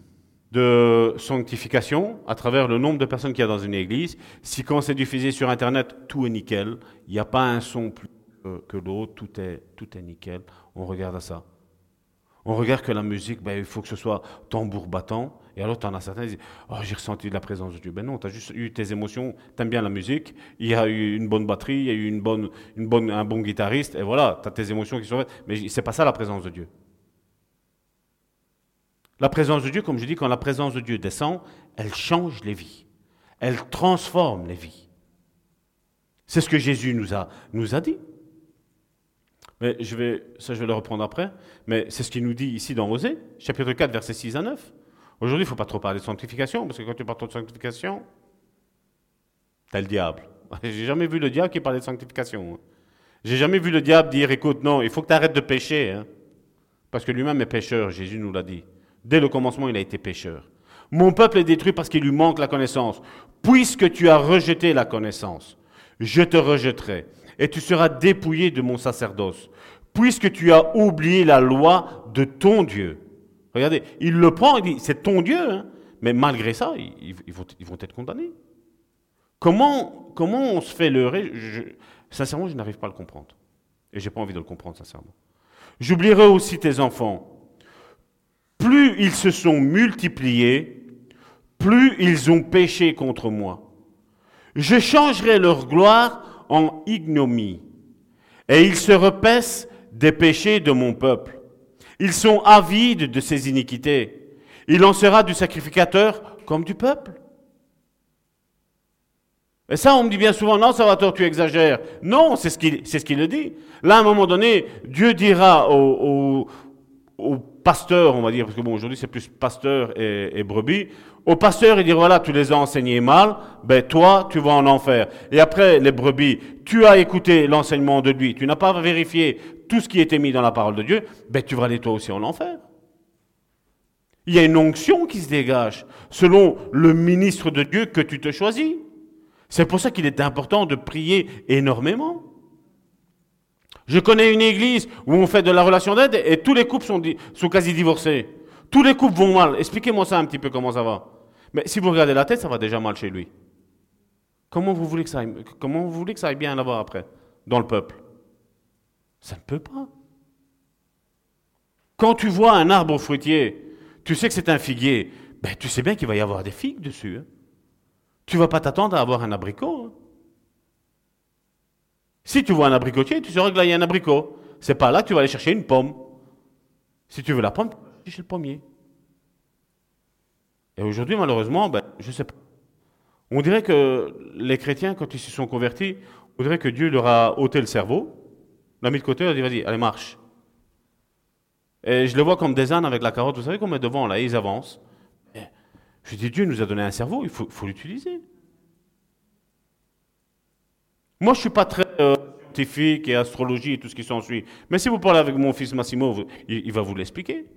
de sanctification, à travers le nombre de personnes qu'il y a dans une église. Si quand c'est diffusé sur Internet, tout est nickel, il n'y a pas un son plus que l'autre, tout est, tout est nickel, on regarde à ça. On regarde que la musique, ben, il faut que ce soit tambour battant. Et alors, tu en as certains qui disent Oh, j'ai ressenti de la présence de Dieu. Ben non, tu as juste eu tes émotions, tu aimes bien la musique, il y a eu une bonne batterie, il y a eu une bonne, une bonne, un bon guitariste, et voilà, tu as tes émotions qui sont faites. Mais c'est pas ça la présence de Dieu. La présence de Dieu, comme je dis, quand la présence de Dieu descend, elle change les vies. Elle transforme les vies. C'est ce que Jésus nous a, nous a dit. Mais je vais, ça, je vais le reprendre après. Mais c'est ce qu'il nous dit ici dans Osée, chapitre 4, versets 6 à 9. Aujourd'hui, il ne faut pas trop parler de sanctification, parce que quand tu parles de sanctification, tu as le diable. J'ai jamais vu le diable qui parlait de sanctification. Hein. J'ai jamais vu le diable dire écoute, non, il faut que tu arrêtes de pécher. Hein. Parce que lui-même est pécheur, Jésus nous l'a dit. Dès le commencement, il a été pécheur. Mon peuple est détruit parce qu'il lui manque la connaissance. Puisque tu as rejeté la connaissance, je te rejetterai et tu seras dépouillé de mon sacerdoce, puisque tu as oublié la loi de ton Dieu. Regardez, il le prend, il dit, c'est ton Dieu, hein. mais malgré ça, ils, vont, être condamnés. Comment, comment on se fait leurrer Sincèrement, je n'arrive pas à le comprendre. Et je n'ai pas envie de le comprendre, sincèrement. J'oublierai aussi tes enfants. Plus ils se sont multipliés, plus ils ont péché contre moi. Je changerai leur gloire en ignomie, et ils se repaissent des péchés de mon peuple. Ils sont avides de ses iniquités. Il en sera du sacrificateur comme du peuple. Et ça, on me dit bien souvent, non, Salvatore, tu exagères. Non, c'est ce qu'il ce le dit. Là, à un moment donné, Dieu dira aux, aux, pasteurs, on va dire, parce que bon, aujourd'hui c'est plus pasteur et, brebis, au pasteur, il dit voilà, tu les as enseignés mal, ben toi, tu vas en enfer. Et après, les brebis, tu as écouté l'enseignement de lui, tu n'as pas vérifié tout ce qui était mis dans la parole de Dieu, ben tu vas aller toi aussi en enfer. Il y a une onction qui se dégage selon le ministre de Dieu que tu te choisis. C'est pour ça qu'il est important de prier énormément. Je connais une église où on fait de la relation d'aide et tous les couples sont, quasi divorcés. Tous les couples vont mal. Expliquez-moi ça un petit peu comment ça va. Mais si vous regardez la tête, ça va déjà mal chez lui. comment vous voulez que ça comment vous voulez que ça aille bien là-bas après, dans le peuple? Ça ne peut pas. Quand tu vois un arbre fruitier, tu sais que c'est un figuier, ben, tu sais bien qu'il va y avoir des figues dessus. Hein. Tu ne vas pas t'attendre à avoir un abricot. Hein. Si tu vois un abricotier, tu sauras que là, il y a un abricot. C'est pas là que tu vas aller chercher une pomme. Si tu veux la pomme, tu chez le pommier. Et aujourd'hui, malheureusement, ben, je ne sais pas. On dirait que les chrétiens, quand ils se sont convertis, on dirait que Dieu leur a ôté le cerveau, l'a mis de côté, il a dit, vas-y, allez, marche. Et je les vois comme des ânes avec la carotte. Vous savez qu'on met devant, là, ils avancent. je dis, Dieu nous a donné un cerveau, il faut, l'utiliser. Moi, je ne suis pas très euh, scientifique et astrologie et tout ce qui s'ensuit. Mais si vous parlez avec mon fils Massimo, il, va vous l'expliquer.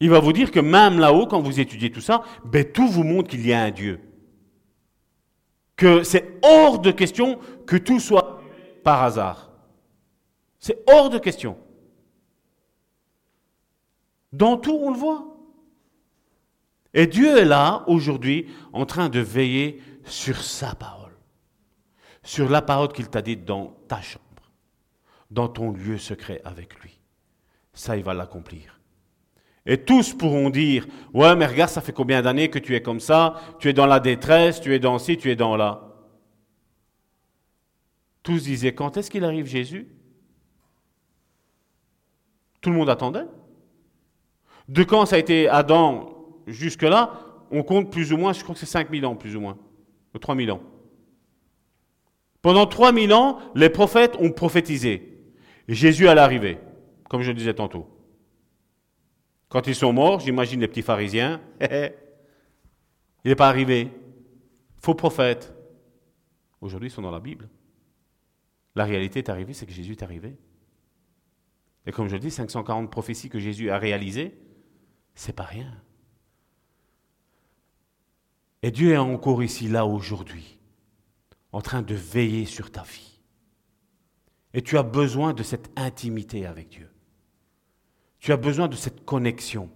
Il va vous dire que même là-haut, quand vous étudiez tout ça, ben, tout vous montre qu'il y a un Dieu. Que c'est hors de question que tout soit par hasard. C'est hors de question. Dans tout, on le voit. Et Dieu est là, aujourd'hui, en train de veiller sur sa parole. Sur la parole qu'il t'a dite dans ta chambre, dans ton lieu secret avec lui. Ça, il va l'accomplir. Et tous pourront dire, ouais, mais regarde, ça fait combien d'années que tu es comme ça, tu es dans la détresse, tu es dans ci, tu es dans là. Tous disaient, quand est-ce qu'il arrive Jésus? Tout le monde attendait. De quand ça a été Adam jusque-là, on compte plus ou moins, je crois que c'est 5000 ans plus ou moins, ou 3000 ans. Pendant 3000 ans, les prophètes ont prophétisé. Jésus allait arriver, comme je le disais tantôt. Quand ils sont morts, j'imagine les petits pharisiens, il n'est pas arrivé. Faux prophète. Aujourd'hui, ils sont dans la Bible. La réalité est arrivée, c'est que Jésus est arrivé. Et comme je le dis, 540 prophéties que Jésus a réalisées, c'est pas rien. Et Dieu est encore ici, là, aujourd'hui, en train de veiller sur ta vie. Et tu as besoin de cette intimité avec Dieu. Tu as besoin de cette connexion.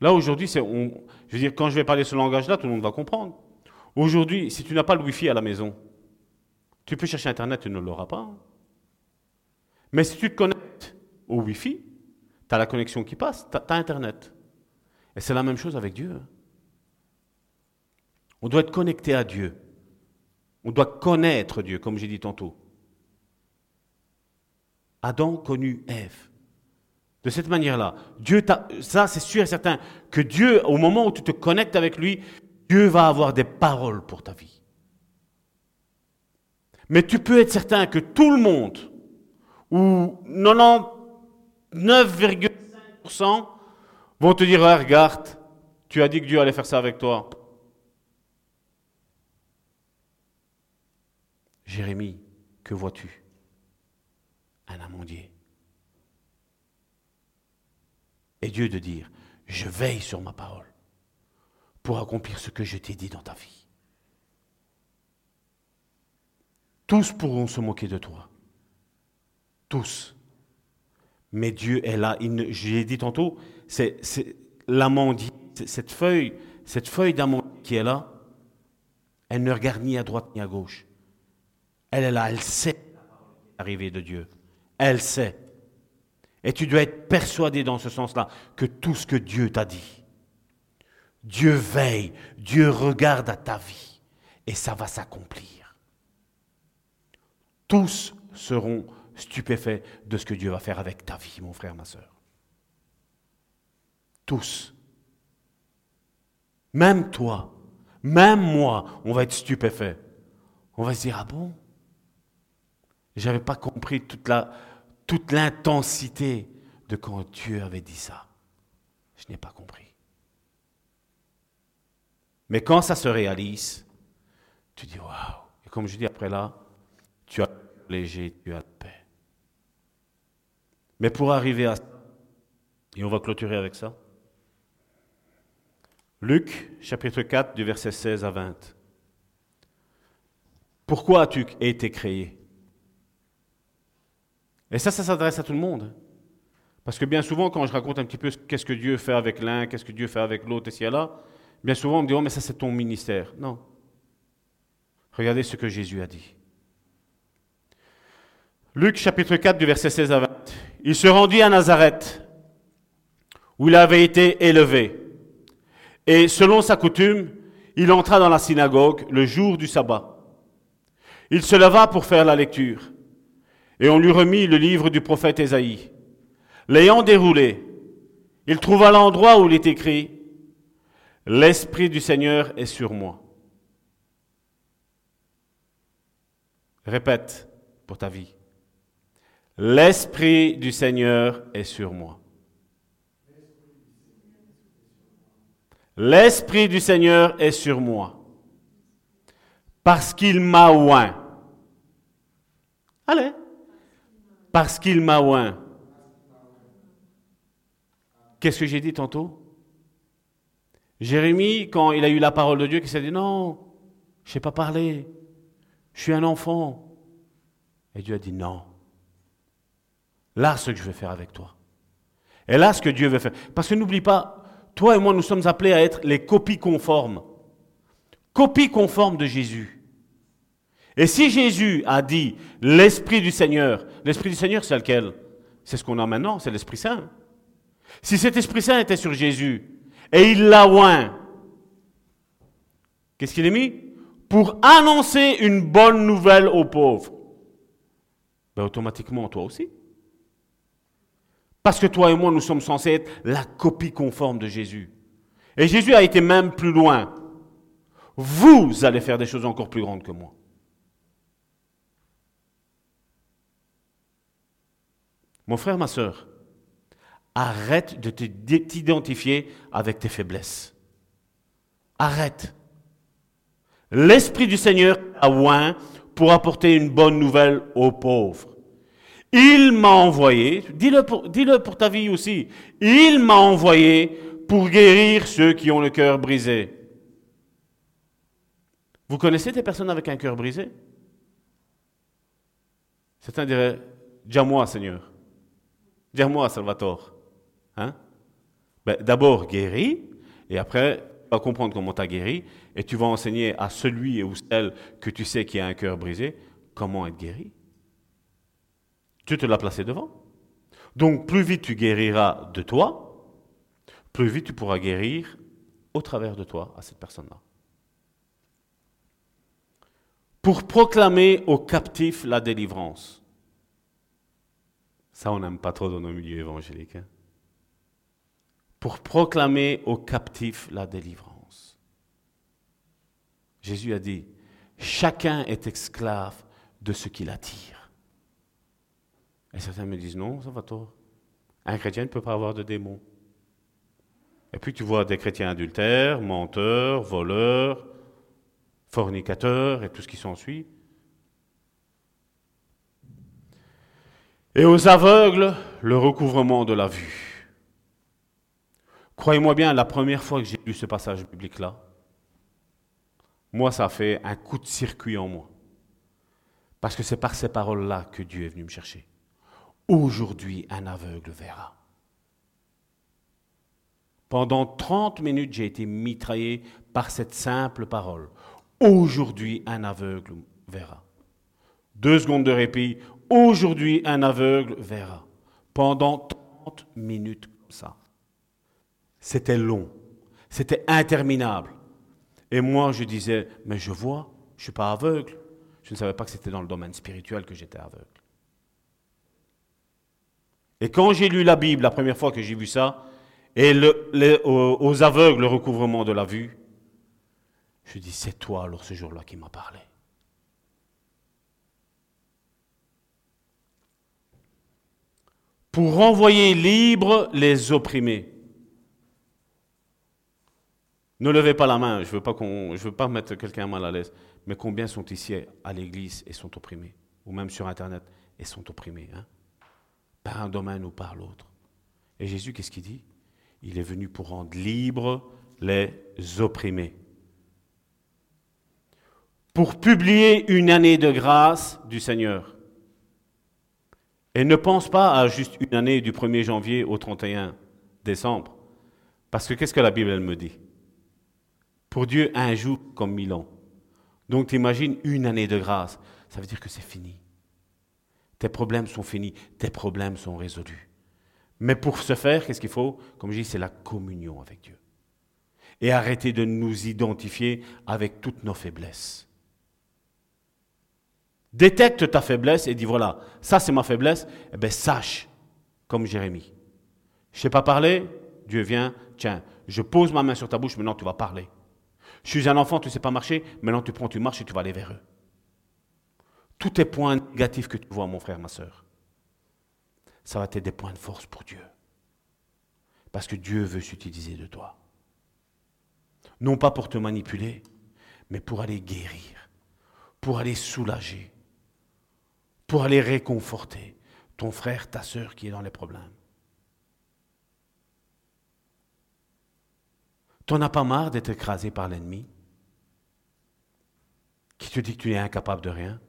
Là, aujourd'hui, c'est, je veux dire, quand je vais parler ce langage-là, tout le monde va comprendre. Aujourd'hui, si tu n'as pas le Wi-Fi à la maison, tu peux chercher Internet, tu ne l'auras pas. Mais si tu te connectes au Wi-Fi, tu as la connexion qui passe, tu as, Internet. Et c'est la même chose avec Dieu. On doit être connecté à Dieu. On doit connaître Dieu, comme j'ai dit tantôt. Adam connut Ève. De cette manière-là, Dieu ça c'est sûr et certain que Dieu, au moment où tu te connectes avec lui, Dieu va avoir des paroles pour ta vie. Mais tu peux être certain que tout le monde, ou 90 9,5% vont te dire, regarde, tu as dit que Dieu allait faire ça avec toi. Jérémie, que vois-tu? Un amandier. Et Dieu de dire, je veille sur ma parole pour accomplir ce que je t'ai dit dans ta vie. Tous pourront se moquer de toi. Tous. Mais Dieu est là. J'ai dit tantôt, c'est cette feuille, cette feuille d'amandie qui est là, elle ne regarde ni à droite ni à gauche. Elle est là, elle sait l'arrivée de Dieu. Elle sait. Et tu dois être persuadé dans ce sens-là que tout ce que Dieu t'a dit, Dieu veille, Dieu regarde à ta vie et ça va s'accomplir. Tous seront stupéfait de ce que Dieu va faire avec ta vie, mon frère, ma soeur. Tous. Même toi, même moi, on va être stupéfait. On va se dire, ah bon? Je n'avais pas compris toute toute l'intensité de quand Dieu avait dit ça. Je n'ai pas compris. Mais quand ça se réalise, tu dis waouh. Et comme je dis après là, tu as léger, tu as la paix. Mais pour arriver à ça, et on va clôturer avec ça, Luc chapitre 4 du verset 16 à 20. Pourquoi as-tu été créé? Et ça, ça s'adresse à tout le monde. Parce que bien souvent, quand je raconte un petit peu qu'est-ce que Dieu fait avec l'un, qu'est-ce que Dieu fait avec l'autre, et et là, Bien souvent, on me dit, oh, mais ça c'est ton ministère. Non. Regardez ce que Jésus a dit. Luc chapitre 4 du verset 16 à 20. Il se rendit à Nazareth, où il avait été élevé. Et selon sa coutume, il entra dans la synagogue le jour du sabbat. Il se leva pour faire la lecture. Et on lui remit le livre du prophète Ésaïe. L'ayant déroulé, il trouva l'endroit où il est écrit L'Esprit du Seigneur est sur moi. Répète pour ta vie. L'Esprit du Seigneur est sur moi. L'Esprit du Seigneur est sur moi. Parce qu'il m'a oint. Allez. Parce qu'il m'a oint. Qu'est-ce que j'ai dit tantôt? Jérémie, quand il a eu la parole de Dieu, qui s'est dit non, je ne sais pas parler, je suis un enfant. Et Dieu a dit non. Là, ce que je vais faire avec toi. Et là, ce que Dieu veut faire. Parce que n'oublie pas, toi et moi, nous sommes appelés à être les copies conformes. Copies conformes de Jésus. Et si Jésus a dit l'Esprit du Seigneur, l'Esprit du Seigneur, c'est lequel? C'est ce qu'on a maintenant, c'est l'Esprit Saint. Si cet Esprit Saint était sur Jésus et il l'a oint, qu'est-ce qu'il a mis? Pour annoncer une bonne nouvelle aux pauvres. Ben, automatiquement, toi aussi. Parce que toi et moi, nous sommes censés être la copie conforme de Jésus. Et Jésus a été même plus loin. Vous allez faire des choses encore plus grandes que moi. Mon frère, ma soeur, arrête de t'identifier avec tes faiblesses. Arrête. L'Esprit du Seigneur a oint pour apporter une bonne nouvelle aux pauvres. Il m'a envoyé, dis-le pour, ta vie aussi, il m'a envoyé pour guérir ceux qui ont le cœur brisé. Vous connaissez des personnes avec un cœur brisé? Certains diraient, dis-moi Seigneur, dis-moi Salvatore. Hein? Ben, D'abord guéris, et après, tu vas comprendre comment tu as guéri, et tu vas enseigner à celui ou celle que tu sais qui a un cœur brisé comment être guéri. Tu te l'as placé devant. Donc plus vite tu guériras de toi, plus vite tu pourras guérir au travers de toi à cette personne-là. Pour proclamer aux captifs la délivrance. Ça, on n'aime pas trop dans nos milieux évangéliques. Hein. Pour proclamer aux captifs la délivrance. Jésus a dit, chacun est esclave de ce qu'il attire. Et certains me disent non, ça va tort. Un chrétien ne peut pas avoir de démons. Et puis tu vois des chrétiens adultères, menteurs, voleurs, fornicateurs et tout ce qui s'ensuit. Et aux aveugles, le recouvrement de la vue. Croyez-moi bien, la première fois que j'ai lu ce passage biblique-là, moi, ça a fait un coup de circuit en moi. Parce que c'est par ces paroles-là que Dieu est venu me chercher. Aujourd'hui, un aveugle verra. Pendant 30 minutes, j'ai été mitraillé par cette simple parole. Aujourd'hui, un aveugle verra. Deux secondes de répit. Aujourd'hui, un aveugle verra. Pendant 30 minutes comme ça. C'était long. C'était interminable. Et moi, je disais, mais je vois, je ne suis pas aveugle. Je ne savais pas que c'était dans le domaine spirituel que j'étais aveugle. Et quand j'ai lu la Bible, la première fois que j'ai vu ça, et aux, aveugles le recouvrement de la vue, je dis, c'est toi alors ce jour-là qui m'a parlé. Pour renvoyer libres les opprimés. Ne levez pas la main, je ne veux, pas veux pas mettre quelqu'un mal à l'aise, mais combien sont ici à l'église et sont opprimés Ou même sur Internet et sont opprimés hein par un domaine ou par l'autre. Et Jésus, qu'est-ce qu'il dit? Il est venu pour rendre libres les opprimés. Pour publier une année de grâce du Seigneur. Et ne pense pas à juste une année du 1er janvier au 31 décembre. Parce que qu'est-ce que la Bible, elle me dit? Pour Dieu, un jour comme mille ans. Donc tu une année de grâce. Ça veut dire que c'est fini. Tes problèmes sont finis, tes problèmes sont résolus. Mais pour ce faire, qu'est-ce qu'il faut? Comme je dis, c'est la communion avec Dieu. Et arrêter de nous identifier avec toutes nos faiblesses. Détecte ta faiblesse et dis voilà, ça c'est ma faiblesse, eh bien sache, comme Jérémie. Je ne sais pas parler, Dieu vient, tiens, je pose ma main sur ta bouche, maintenant tu vas parler. Je suis un enfant, tu ne sais pas marcher, maintenant tu prends, tu marches et tu vas aller vers eux. Tous tes points négatifs que tu vois, mon frère, ma soeur, ça va être des points de force pour Dieu. Parce que Dieu veut s'utiliser de toi. Non pas pour te manipuler, mais pour aller guérir, pour aller soulager, pour aller réconforter ton frère, ta soeur qui est dans les problèmes. T'en as pas marre d'être écrasé par l'ennemi qui te dit que tu es incapable de rien?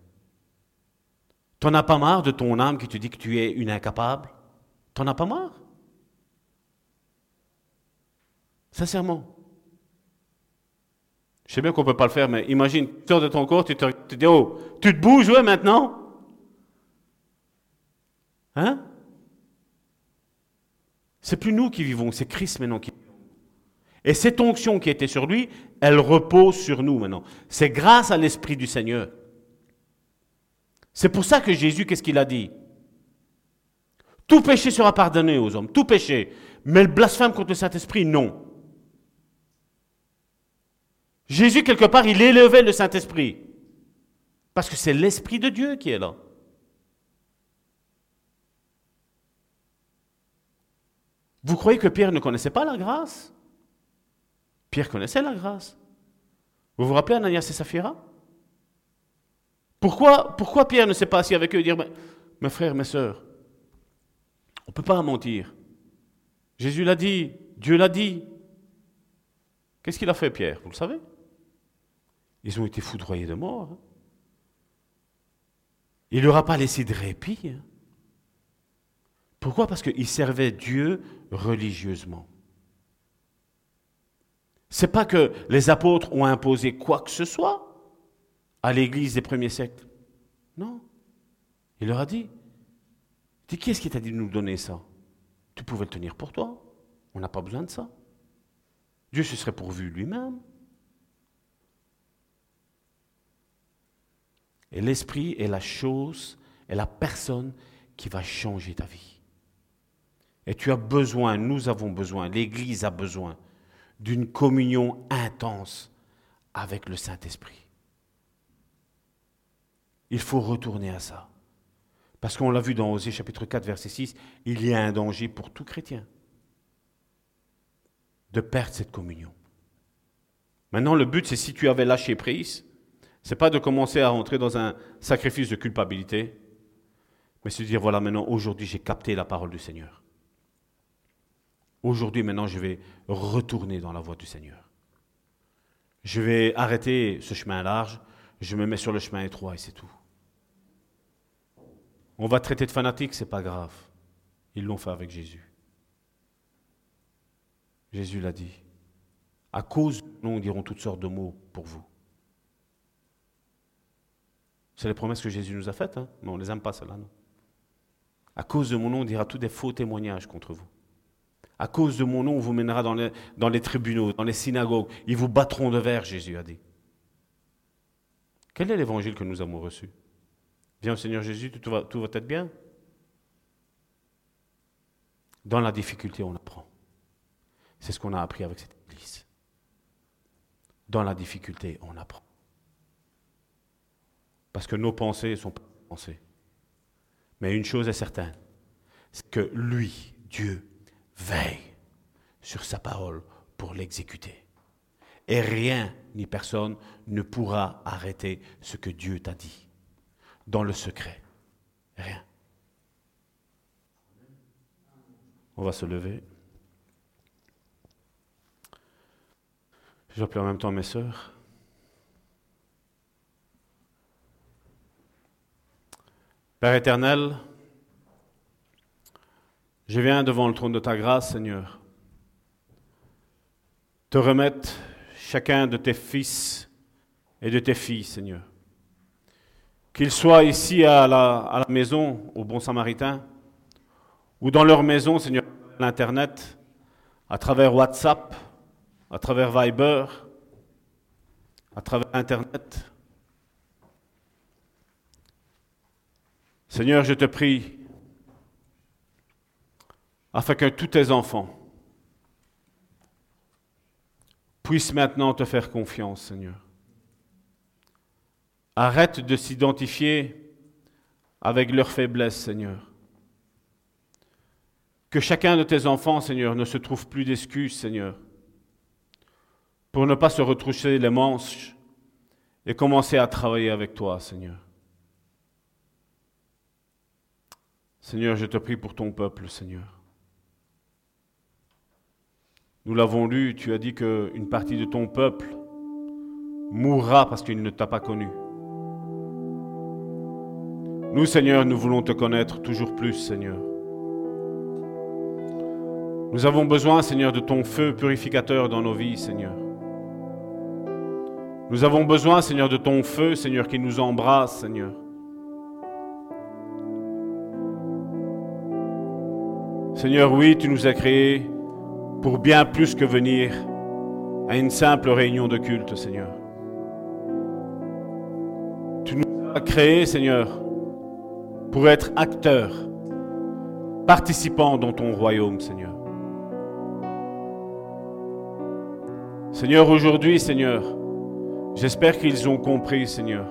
T'en as pas marre de ton âme qui te dit que tu es une incapable? T'en as pas marre? Sincèrement. Je sais bien qu'on ne peut pas le faire, mais imagine, tu sors de ton corps, tu te, dis, oh, tu te bouges, ouais, maintenant? Hein? C'est plus nous qui vivons, c'est Christ maintenant qui. Et cette onction qui était sur lui, elle repose sur nous maintenant. C'est grâce à l'Esprit du Seigneur. C'est pour ça que Jésus, qu'est-ce qu'il a dit? Tout péché sera pardonné aux hommes, tout péché. Mais le blasphème contre le Saint-Esprit, non. Jésus, quelque part, il élevait le Saint-Esprit. Parce que c'est l'Esprit de Dieu qui est là. Vous croyez que Pierre ne connaissait pas la grâce? Pierre connaissait la grâce. Vous vous rappelez Ananias et Saphira pourquoi, pourquoi Pierre ne s'est pas assis avec eux et dire, mes frères, mes sœurs, on ne peut pas mentir. Jésus l'a dit, Dieu l'a dit. Qu'est-ce qu'il a fait, Pierre? Vous le savez? Ils ont été foudroyés de mort. Hein. Il ne leur a pas laissé de répit. Hein. Pourquoi? Parce qu'ils servaient Dieu religieusement. C'est pas que les apôtres ont imposé quoi que ce soit à l'église des premiers siècles. Non. Il leur a dit, dis, qui est-ce qui t'a dit de nous donner ça? Tu pouvais le tenir pour toi. On n'a pas besoin de ça. Dieu se serait pourvu lui-même. Et l'esprit est la chose, est la personne qui va changer ta vie. Et tu as besoin, nous avons besoin, l'Église a besoin d'une communion intense avec le Saint-Esprit. Il faut retourner à ça. Parce qu'on l'a vu dans Osée chapitre 4, verset 6, il y a un danger pour tout chrétien de perdre cette communion. Maintenant, le but, c'est si tu avais lâché prise, c'est pas de commencer à rentrer dans un sacrifice de culpabilité, mais de dire voilà, maintenant, aujourd'hui, j'ai capté la parole du Seigneur. Aujourd'hui, maintenant, je vais retourner dans la voie du Seigneur. Je vais arrêter ce chemin large, je me mets sur le chemin étroit et c'est tout. On va traiter de fanatique, c'est pas grave. Ils l'ont fait avec Jésus. Jésus l'a dit. À cause, nous, on diront toutes sortes de mots pour vous. C'est les promesses que Jésus nous a faites, hein? mais on ne les aime pas, celles-là, non. À cause de mon nom, on dira tous des faux témoignages contre vous. À cause de mon nom, on vous mènera dans les tribunaux, dans les synagogues. Ils vous battront de verre, Jésus a dit. Quel est l'évangile que nous avons reçu? Viens au Seigneur Jésus, tout va, tout va être bien? Dans la difficulté, on apprend. C'est ce qu'on a appris avec cette Église. Dans la difficulté, on apprend. Parce que nos pensées sont pas pensées. Mais une chose est certaine, c'est que lui, Dieu, veille sur sa parole pour l'exécuter. Et rien ni personne ne pourra arrêter ce que Dieu t'a dit dans le secret. Rien. On va se lever. Vais en même temps mes sœurs. Père éternel, je viens devant le trône de ta grâce, Seigneur, te remettre chacun de tes fils et de tes filles, Seigneur. Qu'ils soient ici à la, maison, au Bon Samaritain, ou dans leur maison, Seigneur, à l'Internet, à travers WhatsApp, à travers Viber, à travers Internet. Seigneur, je te prie, afin que tous tes enfants puissent maintenant te faire confiance, Seigneur. Arrête de s'identifier avec leurs faiblesses, Seigneur. Que chacun de tes enfants, Seigneur, ne se trouve plus d'excuses, Seigneur, pour ne pas se retrousser les manches et commencer à travailler avec toi, Seigneur. Seigneur, je te prie pour ton peuple, Seigneur. Nous l'avons lu, tu as dit qu'une partie de ton peuple mourra parce qu'il ne t'a pas connu. Nous, Seigneur, nous voulons te connaître toujours plus, Seigneur. Nous avons besoin, Seigneur, de ton feu purificateur dans nos vies, Seigneur. Nous avons besoin, Seigneur, de ton feu, Seigneur, qui nous embrasse, Seigneur. Seigneur, oui, tu nous as créés pour bien plus que venir à une simple réunion de culte, Seigneur. Tu nous as créés, Seigneur, pour être acteurs, participants dans ton royaume, Seigneur. Seigneur, aujourd'hui, Seigneur, j'espère qu'ils ont compris, Seigneur,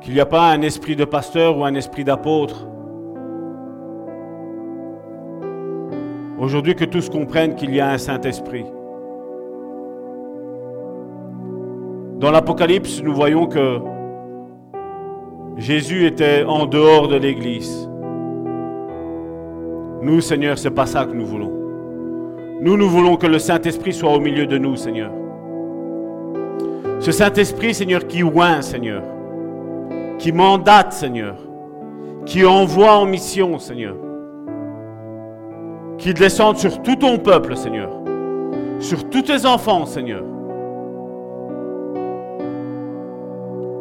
qu'il n'y a pas un esprit de pasteur ou un esprit d'apôtre, Aujourd'hui, que tous comprennent qu'il y a un Saint-Esprit. Dans l'Apocalypse, nous voyons que Jésus était en dehors de l'Église. Nous, Seigneur, c'est pas ça que nous voulons. Nous, nous voulons que le Saint-Esprit soit au milieu de nous, Seigneur. Ce Saint-Esprit, Seigneur, qui oint, Seigneur, qui mandate, Seigneur, qui envoie en mission, Seigneur qu'il descende sur tout ton peuple, Seigneur. Sur tous tes enfants, Seigneur.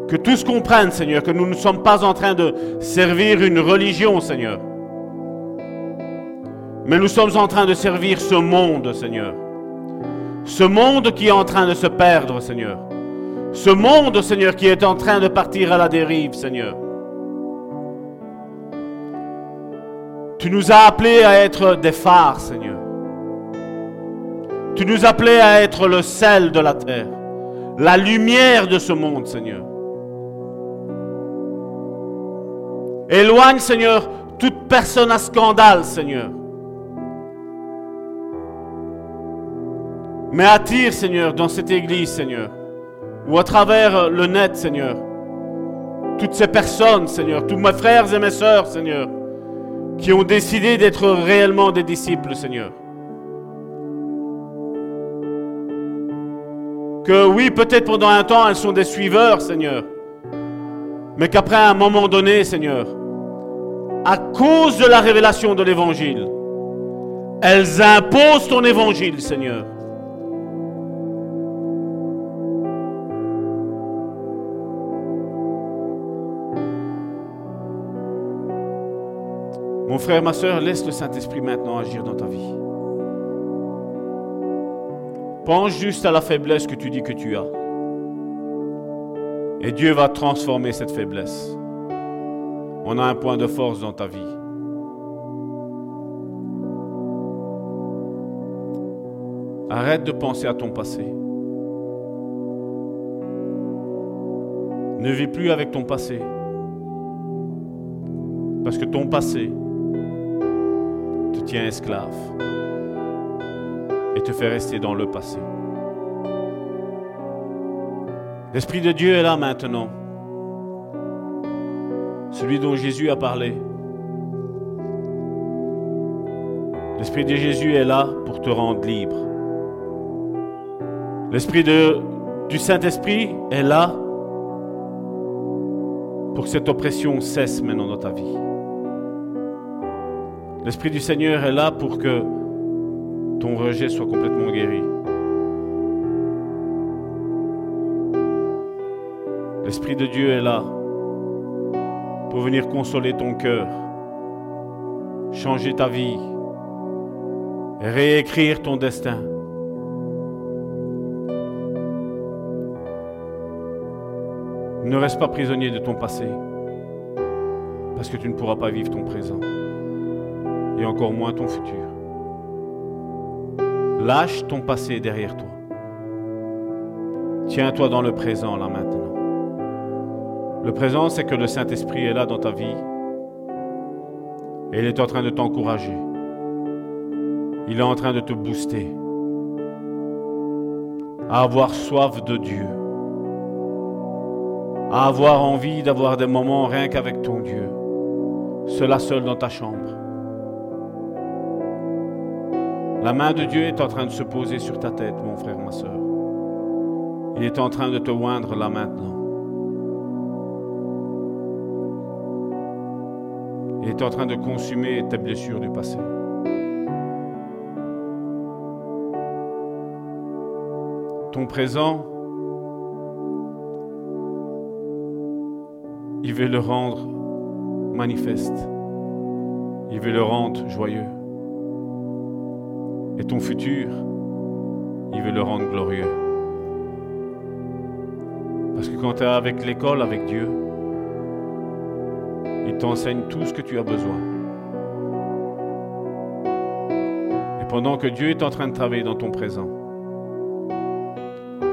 Que tous comprennent, Seigneur, que nous ne sommes pas en train de servir une religion, Seigneur. Mais nous sommes en train de servir ce monde, Seigneur. Ce monde qui est en train de se perdre, Seigneur. Ce monde, Seigneur, qui est en train de partir à la dérive, Seigneur. Tu nous as appelés à être des phares, Seigneur. Tu nous as appelés à être le sel de la terre, la lumière de ce monde, Seigneur. Éloigne, Seigneur, toute personne à scandale, Seigneur. Mais attire, Seigneur, dans cette église, Seigneur, ou à travers le net, Seigneur, toutes ces personnes, Seigneur, tous mes frères et mes sœurs, Seigneur, qui ont décidé d'être réellement des disciples, Seigneur. Que oui, peut-être pendant un temps, elles sont des suiveurs, Seigneur. Mais qu'après un moment donné, Seigneur, à cause de la révélation de l'Évangile, elles imposent ton Évangile, Seigneur. Mon frère, ma soeur, laisse le Saint-Esprit maintenant agir dans ta vie. Pense juste à la faiblesse que tu dis que tu as. Et Dieu va transformer cette faiblesse. On a un point de force dans ta vie. Arrête de penser à ton passé. Ne vis plus avec ton passé. Parce que ton passé te tient esclave et te fait rester dans le passé. L'Esprit de Dieu est là maintenant. Celui dont Jésus a parlé. L'Esprit de Jésus est là pour te rendre libre. L'Esprit du Saint-Esprit est là pour que cette oppression cesse maintenant dans ta vie. L'Esprit du Seigneur est là pour que ton rejet soit complètement guéri. L'Esprit de Dieu est là pour venir consoler ton cœur, changer ta vie, réécrire ton destin. Ne reste pas prisonnier de ton passé, parce que tu ne pourras pas vivre ton présent encore moins ton futur. Lâche ton passé derrière toi. Tiens-toi dans le présent, là maintenant. Le présent, c'est que le Saint-Esprit est là dans ta vie, et il est en train de t'encourager. Il est en train de te booster à avoir soif de Dieu à avoir envie d'avoir des moments rien qu'avec ton Dieu, cela seul dans ta chambre. La main de Dieu est en train de se poser sur ta tête, mon frère, ma soeur. Il est en train de te oindre là maintenant. Il est en train de consumer tes blessures du passé. Ton présent il veut le rendre manifeste. Il veut le rendre joyeux. Et ton futur, il veut le rendre glorieux. Parce que quand tu es avec l'école, avec Dieu, il t'enseigne tout ce que tu as besoin. Et pendant que Dieu est en train de travailler dans ton présent,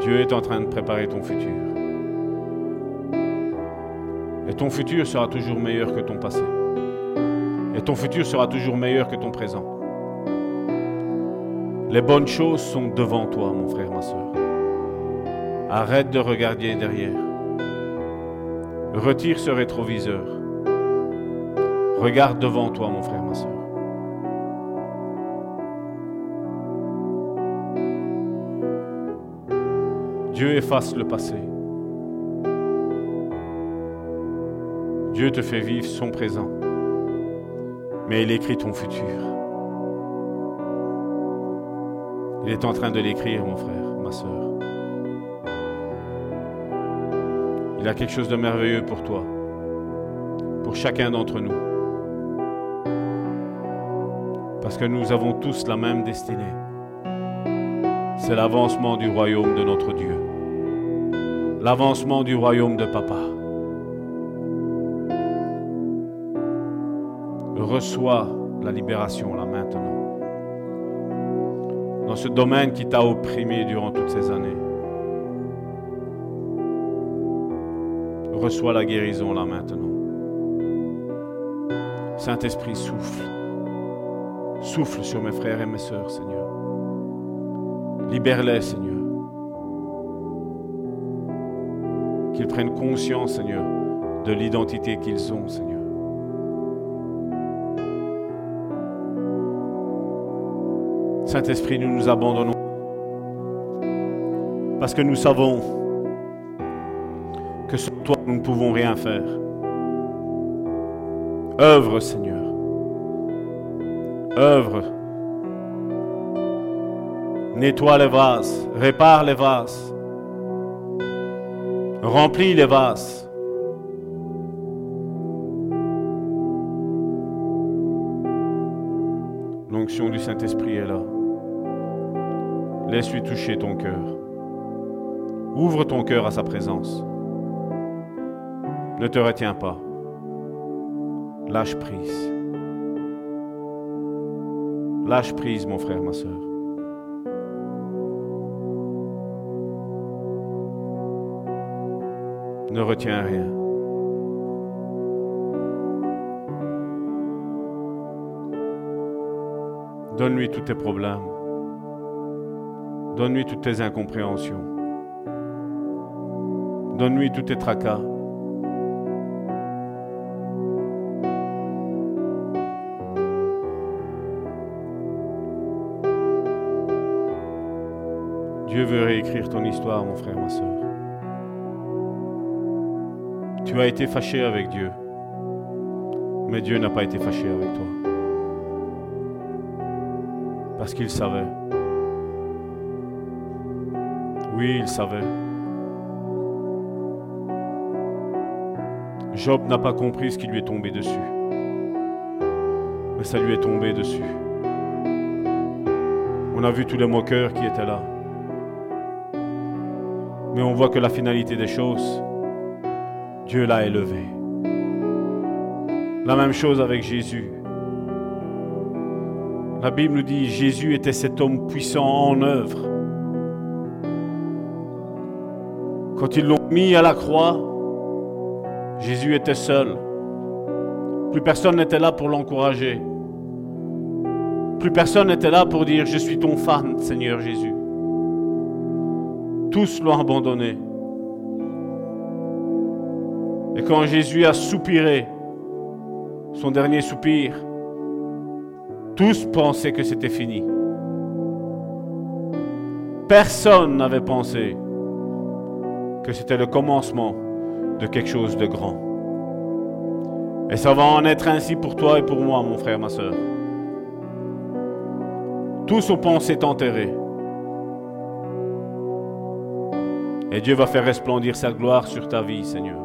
Dieu est en train de préparer ton futur. Et ton futur sera toujours meilleur que ton passé. Et ton futur sera toujours meilleur que ton présent. Les bonnes choses sont devant toi, mon frère, ma soeur. Arrête de regarder derrière. Retire ce rétroviseur. Regarde devant toi, mon frère, ma soeur. Dieu efface le passé. Dieu te fait vivre son présent, mais il écrit ton futur. Il est en train de l'écrire, mon frère, ma soeur. Il a quelque chose de merveilleux pour toi, pour chacun d'entre nous. Parce que nous avons tous la même destinée. C'est l'avancement du royaume de notre Dieu. L'avancement du royaume de Papa. reçois la libération maintenant. Dans ce domaine qui t'a opprimé durant toutes ces années. Reçois la guérison là maintenant. Saint-Esprit, souffle. Souffle sur mes frères et mes sœurs, Seigneur. Libère-les, Seigneur. Qu'ils prennent conscience, Seigneur, de l'identité qu'ils ont, Seigneur. Saint-Esprit, nous nous abandonnons. Parce que nous savons que sans toi, nous ne pouvons rien faire. Œuvre, Seigneur. Œuvre. Nettoie les vases, répare les vases, remplis les vases. L'onction du Saint-Esprit. Laisse-lui toucher ton cœur. Ouvre ton cœur à sa présence. Ne te retiens pas. Lâche prise. Lâche prise, mon frère, ma soeur. Ne retiens rien. Donne-lui tous tes problèmes. Donne-lui toutes tes incompréhensions. Donne-lui tous tes tracas. Dieu veut réécrire ton histoire, mon frère, ma soeur. Tu as été fâché avec Dieu, mais Dieu n'a pas été fâché avec toi. Parce qu'il savait. Oui, il savait. Job n'a pas compris ce qui lui est tombé dessus. Mais ça lui est tombé dessus. On a vu tous les moqueurs qui étaient là. Mais on voit que la finalité des choses, Dieu l'a élevé. La même chose avec Jésus. La Bible nous dit Jésus était cet homme puissant en œuvre. Quand ils l'ont mis à la croix, Jésus était seul. Plus personne n'était là pour l'encourager. Plus personne n'était là pour dire Je suis ton fan, Seigneur Jésus. Tous l'ont abandonné. Et quand Jésus a soupiré, son dernier soupir, tous pensaient que c'était fini. Personne n'avait pensé que c'était le commencement de quelque chose de grand. Et ça va en être ainsi pour toi et pour moi, mon frère, ma soeur. Tous ont pensé t'enterrer. Et Dieu va faire resplendir sa gloire sur ta vie, Seigneur.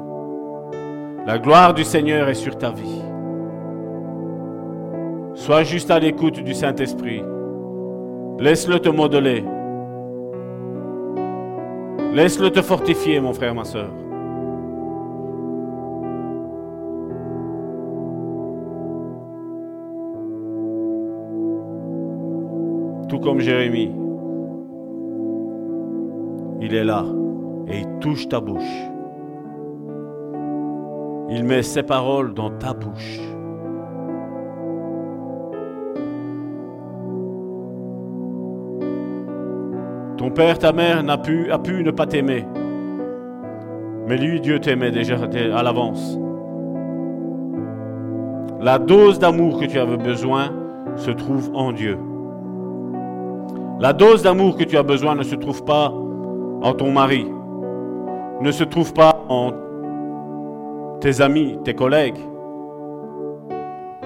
La gloire du Seigneur est sur ta vie. Sois juste à l'écoute du Saint-Esprit. Laisse-le te modeler. Laisse-le te fortifier, mon frère, ma soeur. Tout comme Jérémie, il est là et il touche ta bouche. Il met ses paroles dans ta bouche. Père, ta mère n'a pu, a pu ne pas t'aimer. Mais lui, Dieu t'aimait déjà à l'avance. La dose d'amour que tu avais besoin se trouve en Dieu. La dose d'amour que tu as besoin ne se trouve pas en ton mari, ne se trouve pas en tes amis, tes collègues.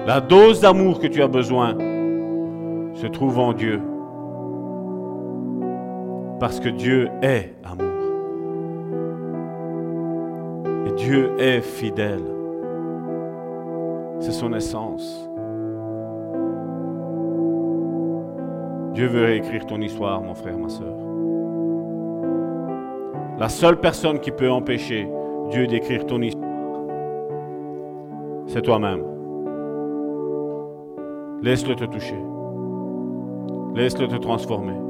La dose d'amour que tu as besoin se trouve en Dieu. Parce que Dieu est amour. Et Dieu est fidèle. C'est son essence. Dieu veut réécrire ton histoire, mon frère, ma soeur. La seule personne qui peut empêcher Dieu d'écrire ton histoire, c'est toi-même. Laisse-le te toucher. Laisse-le te transformer.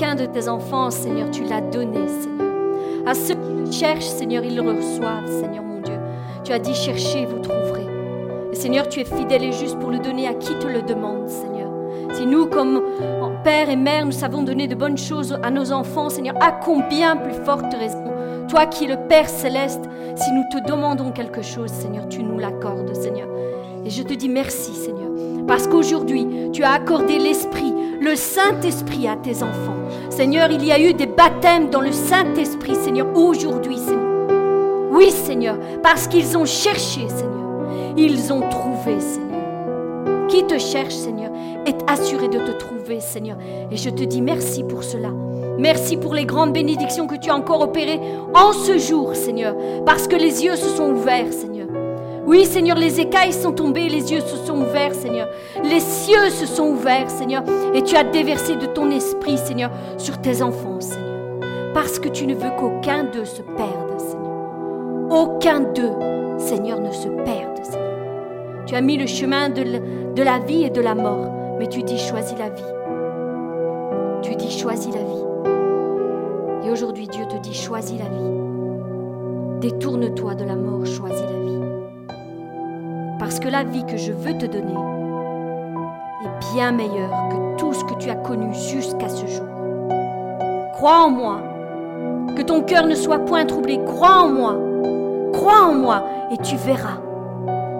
De tes enfants, Seigneur, tu l'as donné, Seigneur. À ceux qui le cherchent, Seigneur, ils le reçoivent, Seigneur mon Dieu. Tu as dit cherchez, vous trouverez. Seigneur, tu es fidèle et juste pour le donner à qui te le demande, Seigneur. Si nous, comme père et mère, nous savons donner de bonnes choses à nos enfants, Seigneur, à combien plus forte raison, toi qui es le Père céleste, si nous te demandons quelque chose, Seigneur, tu nous l'accordes, Seigneur. Et je te dis merci, Seigneur, parce qu'aujourd'hui, tu as accordé l'Esprit, le Saint-Esprit à tes enfants. Seigneur, il y a eu des baptêmes dans le Saint-Esprit, Seigneur, aujourd'hui, Seigneur. Oui, Seigneur, parce qu'ils ont cherché, Seigneur. Ils ont trouvé, Seigneur. Qui te cherche, Seigneur, est assuré de te trouver, Seigneur. Et je te dis merci pour cela. Merci pour les grandes bénédictions que tu as encore opérées en ce jour, Seigneur, parce que les yeux se sont ouverts, Seigneur. Oui, Seigneur, les écailles sont tombées, les yeux se sont ouverts, Seigneur. Les cieux se sont ouverts, Seigneur. Et tu as déversé de ton esprit, Seigneur, sur tes enfants, Seigneur. Parce que tu ne veux qu'aucun d'eux se perde, Seigneur. Aucun d'eux, Seigneur, ne se perdent, Seigneur. Tu as mis le chemin de la vie et de la mort, mais tu dis choisis la vie. Tu dis choisis la vie. Et aujourd'hui, Dieu te dit choisis la vie. Détourne-toi de la mort, choisis la vie. Parce que la vie que je veux te donner est bien meilleure que tout ce que tu as connu jusqu'à ce jour. Crois en moi. Que ton cœur ne soit point troublé. Crois en moi. Crois en moi et tu verras.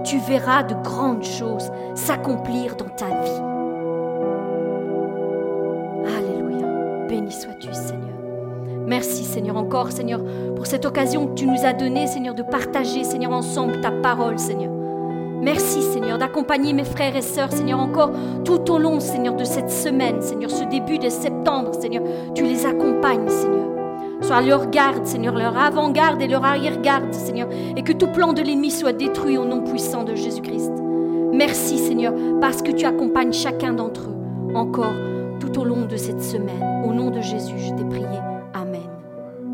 Tu verras de grandes choses s'accomplir dans ta vie. Alléluia. Béni sois-tu, Seigneur. Merci, Seigneur, encore, Seigneur, pour cette occasion que tu nous as donnée, Seigneur, de partager, Seigneur, ensemble ta parole, Seigneur. Merci Seigneur d'accompagner mes frères et sœurs, Seigneur, encore tout au long, Seigneur, de cette semaine, Seigneur, ce début de septembre, Seigneur. Tu les accompagnes, Seigneur. Sois leur garde, Seigneur, leur avant-garde et leur arrière-garde, Seigneur, et que tout plan de l'ennemi soit détruit au nom puissant de Jésus-Christ. Merci, Seigneur, parce que tu accompagnes chacun d'entre eux, encore tout au long de cette semaine. Au nom de Jésus, je t'ai prié.